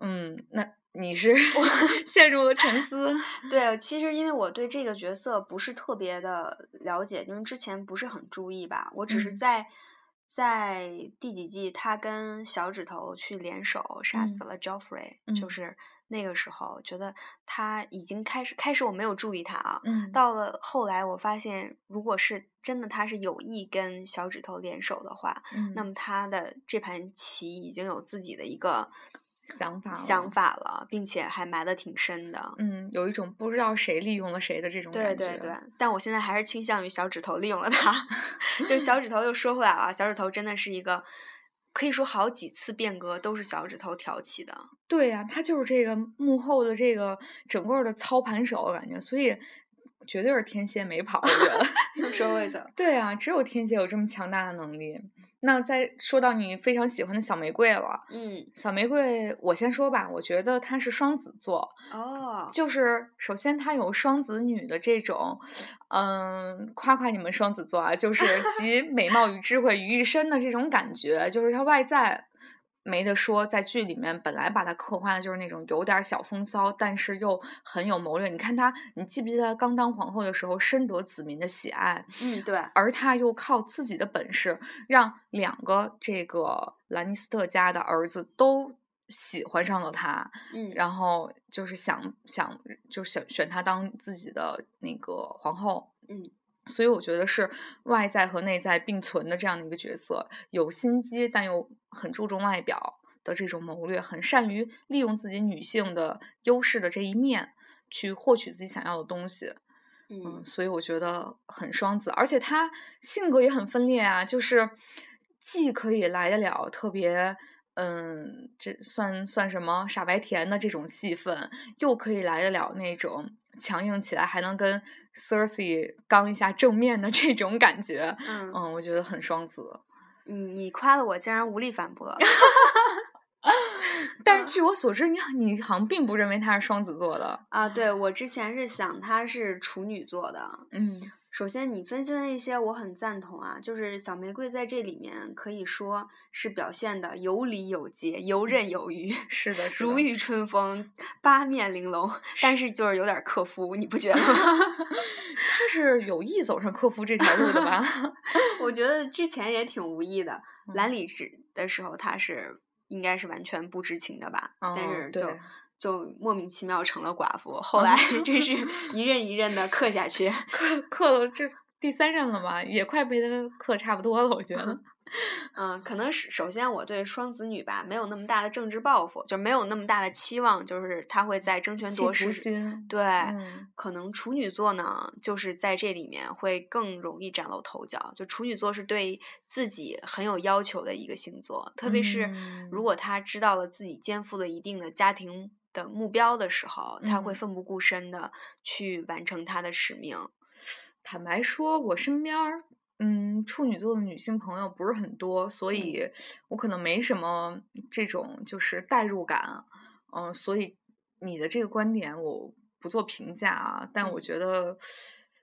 嗯，那你是 陷入了沉思。对，其实因为我对这个角色不是特别的了解，因为之前不是很注意吧，我只是嗯。在在第几季他跟小指头去联手杀死嗯。了 Joffrey，、嗯。就是那个时候觉得他已经开始开始我没有注意他啊，嗯到了后来我发现，如果是真的他是有意跟小指头联手的话，嗯那么他的这盘棋已经有自己的一个想法想了法了，并且还埋的挺深的。嗯，有一种不知道谁利用了谁的这种感觉。对对，但我现在还是倾向于小指头利用了他。就小指头又说回来了，小指头真的是一个可以说好几次变革都是小指头挑起的。对呀、他就是这个幕后的这个整个的操盘手，我感觉，所以绝对是天蝎没跑，我觉得。说为什么？对啊，只有天蝎有这么强大的能力。那再说到你非常喜欢的小玫瑰了，嗯，小玫瑰，我先说吧，我觉得她是双子座，哦，就是首先她有双子女的这种，嗯，夸夸你们双子座啊，就是 集美貌与智慧于一身的这种感觉，就是她外在。没得说，在剧里面本来把他刻画的就是那种有点小风骚，但是又很有谋略。你看他，你记不记得她刚当皇后的时候，深得子民的喜爱？嗯，对，而他又靠自己的本事，让两个这个兰尼斯特家的儿子都喜欢上了她，嗯，然后就是想想就选选她当自己的那个皇后，嗯，所以我觉得是外在和内在并存的这样的一个角色，有心机但又很注重外表的这种谋略，很善于利用自己女性的优势的这一面去获取自己想要的东西。嗯，嗯，所以我觉得很双子，而且他性格也很分裂啊，就是既可以来得了特别，嗯，这算算什么傻白甜的这种戏份，又可以来得了那种强硬起来还能跟 Cersei 刚一下正面的这种感觉。嗯嗯，我觉得很双子。嗯，你夸的我竟然无力反驳。但是据我所知，你你好像并不认为他是双子座的。啊，对我之前是想他是处女座的。嗯首先，你分析的那些我很赞同啊，就是小玫瑰在这里面可以说是表现的有理有节、游刃有余，是的，是的如沐春风、八面玲珑，但是就是有点克夫，你不觉得吗？他是有意走上克夫这条路的吧？我觉得之前也挺无意的，嗯兰里知的时候他是应该是完全不知情的吧，但哦是就对就莫名其妙成了寡妇，后来 真是 一任一任的克下去。克克了这第三任了吧，也快被他克差不多了，我觉得。嗯，可能是首先我对双子女吧没有那么大的政治抱负，就没有那么大的期望，就是他会在争权夺势。心，对，嗯可能处女座呢，就是在这里面会更容易崭露头角。就处女座是对自己很有要求的一个星座，特别是如嗯果他知道了自己肩负了一定的家庭的目标的时候，他会嗯奋不顾身的去完成他的使命。坦白说，我身边儿，嗯，处女座的女性朋友不是很多，嗯所以我可能没什么这种就是代入感，嗯、所以你的这个观点我不做评价啊，但我嗯觉得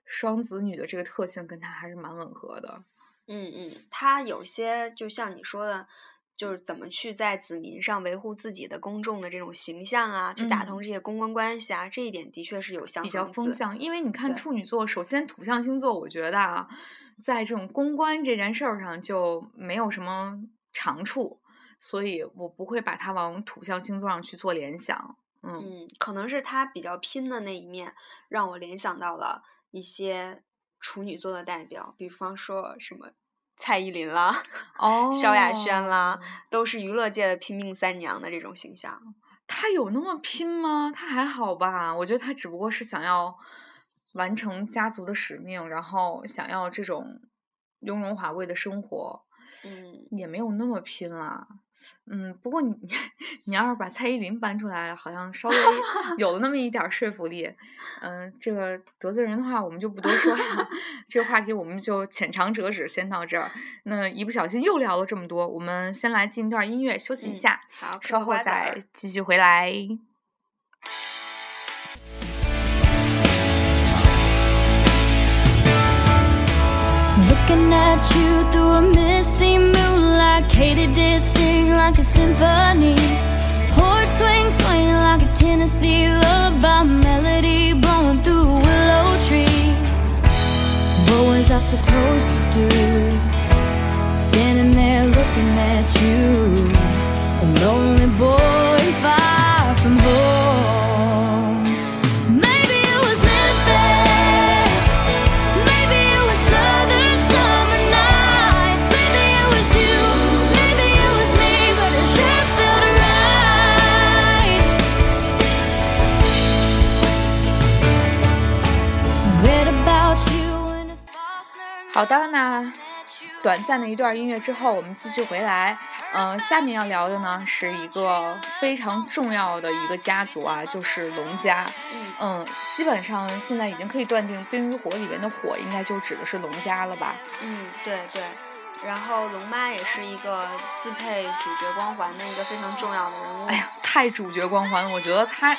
双子女的这个特性跟他还是蛮吻合的。嗯嗯，他有些就像你说的，就是怎么去在子民上维护自己的公众的这种形象啊，去打通嗯这些公关关系啊，这一点的确是有相比较。风向，因为你看处女座，首先土象星座，我觉得啊，在这种公关这件事儿上就没有什么长处，所以我不会把它往土象星座上去做联想。嗯，嗯，可能是他比较拼的那一面，让我联想到了一些处女座的代表，比方说什么蔡依林啦、哦，萧亚轩啦，都是娱乐界的拼命三娘的这种形象。她有那么拼吗？她还好吧，我觉得她只不过是想要完成家族的使命，然后想要这种雍容华贵的生活。嗯，也没有那么拼啦。嗯，不过你 你要是把蔡依林搬出来，好像稍微有了那么一点儿说服力。嗯、这个得罪人的话我们就不多说了，这个话题我们就浅尝辄止，先到这儿。那一不小心又聊了这么多，我们先来进一段音乐休息一嗯下，好，嗑稍后瓜子儿再继续回来。At you through a misty moonlight, Katie did sing like a symphony. Porch swing, swing like a Tennessee lullaby melody blowing through a willow tree. What was I supposed to do? Standing there looking at you, a lonely boy far from home. 好的，那短暂的一段音乐之后，我们继续回来。嗯、下面要聊的呢是一个非常重要的一个家族啊，就是龙家。嗯嗯，基本上现在已经可以断定《冰与火》里面的火应该就指的是龙家了吧？嗯，对对，然后龙妈也是一个自配主角光环的一个非常重要的人物。哎呀，太主角光环了！我觉得他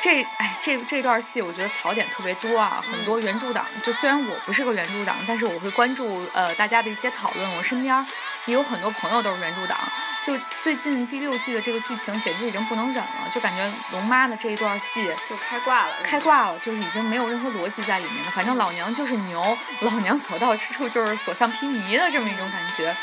这哎这这段戏，我觉得槽点特别多啊。很多原著党，就虽然我不是个原著党，但是我会关注呃大家的一些讨论。我身边也有很多朋友都是原著党。就最近第六季的这个剧情，简直已经不能忍了。就感觉龙妈的这一段戏就开挂了，开挂了，就是已经没有任何逻辑在里面了。反正老娘就是牛，老娘所到之处就是所向披靡的这么一种感觉。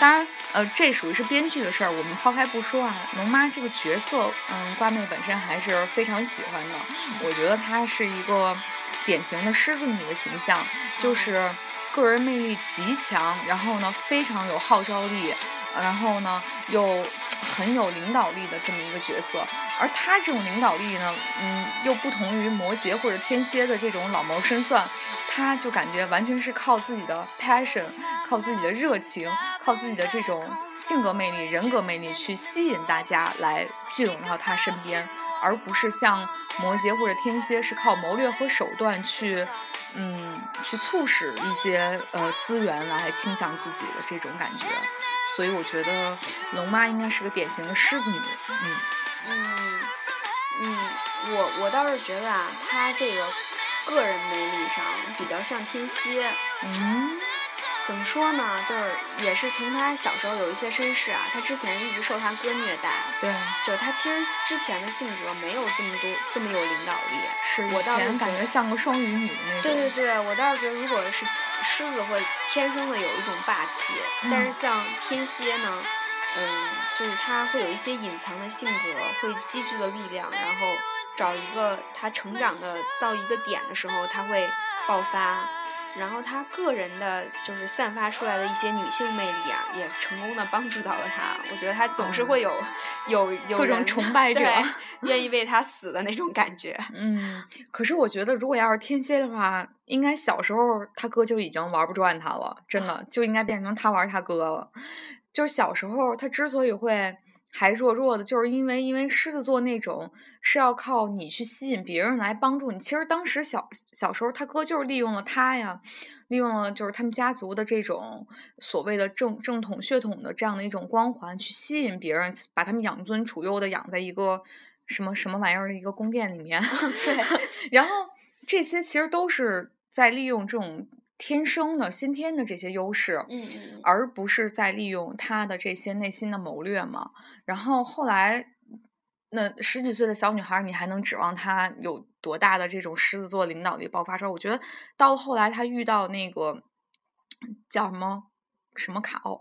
当然，呃，这属于是编剧的事儿，我们抛开不说啊。龙妈这个角色，嗯，瓜妹本身还是非常喜欢的。我觉得她是一个典型的狮子女的形象，就是个人魅力极强，然后呢非常有号召力，然后呢又很有领导力的这么一个角色。而他这种领导力呢，嗯，又不同于摩羯或者天蝎的这种老谋深算，他就感觉完全是靠自己的 passion，靠自己的热情。靠自己的这种性格魅力、人格魅力去吸引大家来聚拢到他身边，而不是像摩羯或者天蝎是靠谋略和手段去，嗯，去促使一些呃资源来倾向自己的这种感觉。所以我觉得龙妈应该是个典型的狮子女。嗯嗯嗯，我我倒是觉得啊，她这个个人魅力上比较像天蝎。嗯。怎么说呢？就是也是从他小时候有一些身世啊，他之前一直受他哥虐待。对，就是他其实之前的性格没有这么多这么有领导力。是，我倒是感觉像个双鱼女那种。对对对，我倒是觉得如果是狮子会天生的有一种霸气，但是像天蝎呢，嗯，就是他会有一些隐藏的性格，会积聚的力量，然后找一个他成长的到一个点的时候，他会爆发。然后他个人的，就是散发出来的一些女性魅力啊，也成功的帮助到了他。我觉得他总是会有有有各种崇拜 者，愿意为他死的那种感觉。嗯，可是我觉得，如果要是天蝎的话，应该小时候他哥就已经玩不转他了，真的就应该变成他玩他哥了。就是小时候他之所以会。还弱弱的，就是因为因为狮子座那种是要靠你去吸引别人来帮助你。其实当时小小时候，他哥就是利用了他呀，利用了就是他们家族的这种所谓的正正统血统的这样的一种光环，去吸引别人，把他们养尊处优的养在一个什么什么玩意儿的一个宫殿里面。对，然后这些其实都是在利用这种。天生的先天的这些优势，嗯嗯，而不是在利用他的这些内心的谋略嘛。然后后来，那十几岁的小女孩，你还能指望她有多大的这种狮子座领导力爆发出来？我觉得到了后来，她遇到那个叫什么什么卡奥，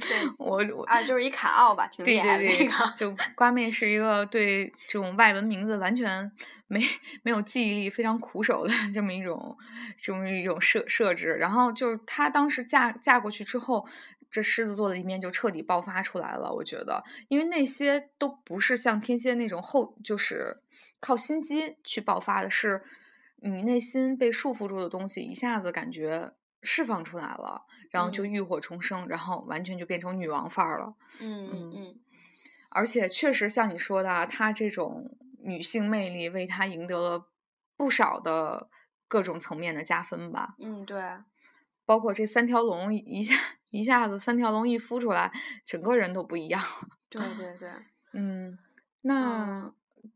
对，我我啊，就是一卡奥吧，挺厉害的那个。就 瓜妹是一个对这种外文名字完全。没没有记忆力，非常苦手的 这么一种这么一种设设置。然后就是她当时嫁嫁过去之后，这狮子座的一面就彻底爆发出来了。我觉得，因为那些都不是像天蝎那种后，就是靠心机去爆发的，是你内心被束缚住的东西一下子感觉释放出来了，然后就浴火重生，然后完全就变成女王范儿了。嗯嗯嗯。而且确实像你说的，她这种。女性魅力为她赢得了不少的各种层面的加分吧。嗯，对，包括这三条龙一下一下子三条龙一孵出来，整个人都不一样。对对对，嗯，那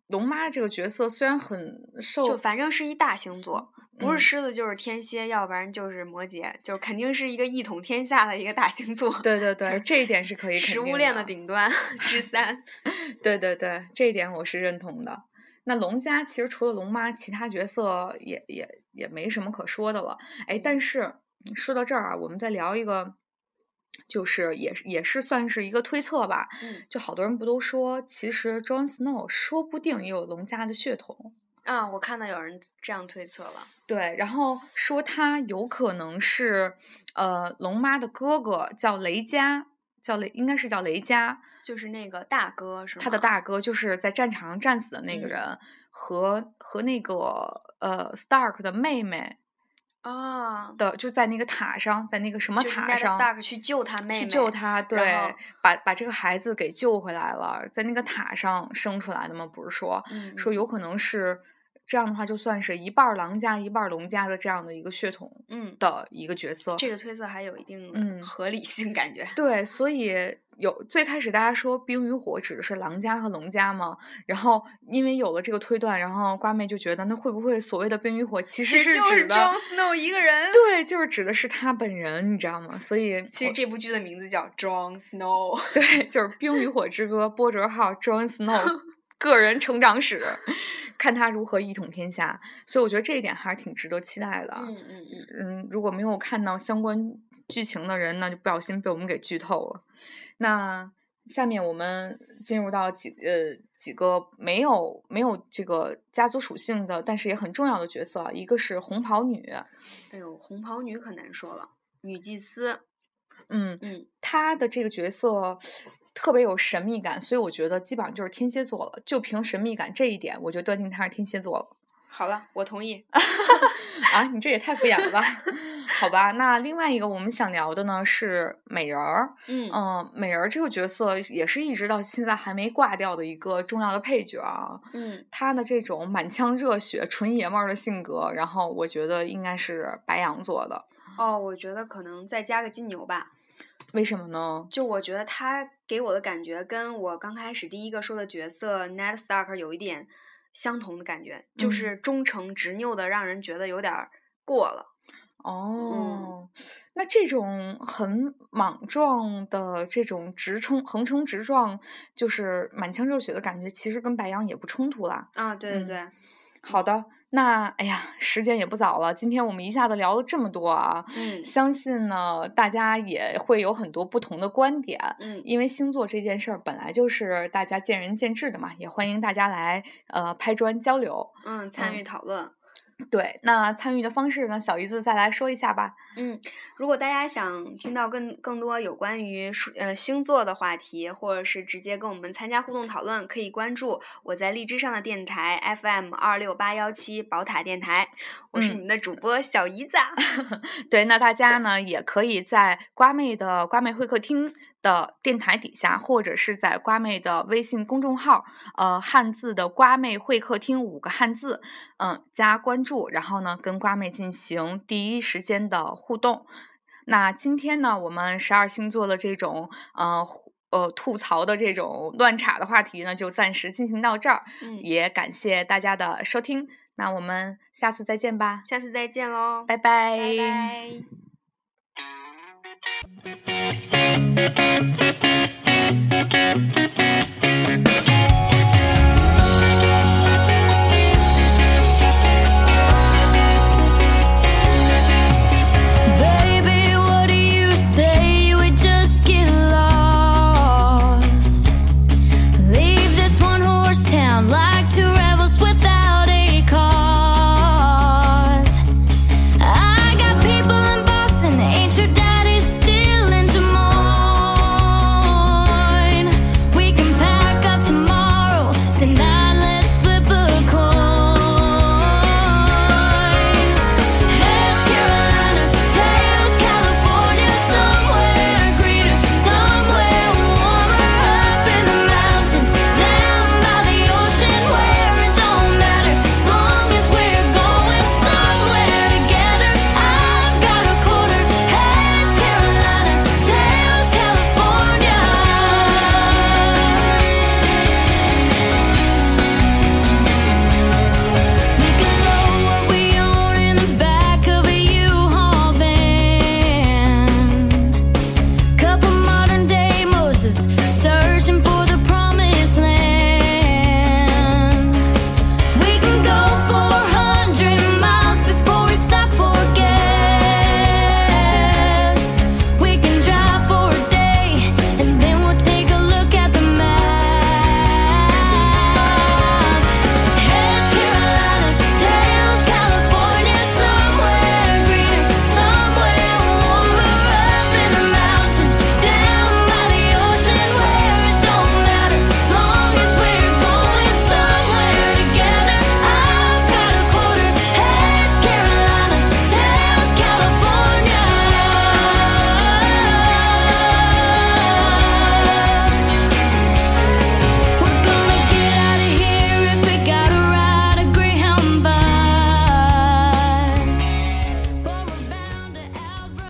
龙妈这个角色虽然很受，就反正是一大星座，不是狮子就是天蝎，要不然就是摩羯，就肯定是一个一统天下的一个大星座。对对对，这一点是可以。食物链的顶端之三。对对对，这一点我是认同的。那龙家其实除了龙妈，其他角色也也也没什么可说的了。哎，但是说到这儿啊，我们再聊一个，就是也也是算是一个推测吧。嗯，就好多人不都说，其实 Jon Snow 说不定也有龙家的血统。啊，我看到有人这样推测了。对，然后说他有可能是呃龙妈的哥哥，叫雷佳。叫雷，应该是叫雷佳，就是那个大哥，是吗？他的大哥就是在战场上战死的那个人，和和那个呃 Stark 的妹妹啊的，就在那个塔上，在那个什么塔上，Stark 去救他妹妹，去救他，对，把把这个孩子给救回来了，在那个塔上生出来的吗？不是说说有可能是这样的话就算是一半儿狼家一半儿龙家的这样的一个血统嗯，的一个角色。这个推测还有一定嗯合理性，感觉。对，所以有最开始大家说冰与火指的是狼家和龙家嘛，然后因为有了这个推断，然后瓜妹就觉得那会不会所谓的冰与火其实是就是指的 Jon Snow 一个人。对，就是指的是他本人，你知道吗？所以我其实这部剧的名字叫 Jon Snow。对，就是《冰与火之歌》波折号 Jon Snow 个人成长史，看他如何一统天下。所以我觉得这一点还是挺值得期待的。嗯嗯嗯。嗯，如果没有看到相关剧情的人那，就不小心被我们给剧透了。那下面我们进入到几呃几个没有没有这个家族属性的，但是也很重要的角色，一个是红袍女，哎呦，红袍女可难说了，女祭司。嗯，嗯，她的这个角色特别有神秘感，所以我觉得基本上就是天蝎座了。就凭神秘感这一点，我就断定他是天蝎座了。好了，我同意。啊，你这也太敷衍了吧？好吧，那另外一个我们想聊的呢是美人儿。嗯嗯，美人儿这个角色也是一直到现在还没挂掉的一个重要的配角啊。嗯，他的这种满腔热血、纯爷们儿的性格，然后我觉得应该是白羊座的。哦，我觉得可能再加个金牛吧。为什么呢？就我觉得他给我的感觉跟我刚开始第一个说的角色 Ned Stark 有一点相同的感觉，就嗯是忠诚执拗的，让人觉得有点儿过了。哦，那这种很莽撞的这种直冲、横冲直撞，就是满腔热血的感觉，其实跟白羊也不冲突啦。啊，对对嗯对，好的，那哎呀，时间也不早了，今天我们一下子聊了这么多啊，嗯相信呢大家也会有很多不同的观点。嗯因为星座这件事儿本来就是大家见仁见智的嘛，也欢迎大家来呃拍砖交流。嗯，参嗯与讨论。对，那参与的方式呢，小姨子再来说一下吧。嗯，如果大家想听到更更多有关于数呃星座的话题，或者是直接跟我们参加互动讨论，可以关注我在荔枝上的电台 FM 二六八幺七宝塔电台，我是嗯你们的主播小姨子啊。对，那大家呢也可以在瓜妹的瓜妹会客厅的电台底下，或者是在瓜妹的微信公众号，呃，汉字的瓜妹会客厅五个汉字，嗯，加关注，然后呢跟瓜妹进行第一时间的互动。那今天呢，我们十二星座的这种呃互呃吐槽的这种乱插的话题呢，就暂时进行到这儿，嗯，也感谢大家的收听。那我们下次再见吧，下次再见喽，拜拜。拜拜。Thank you.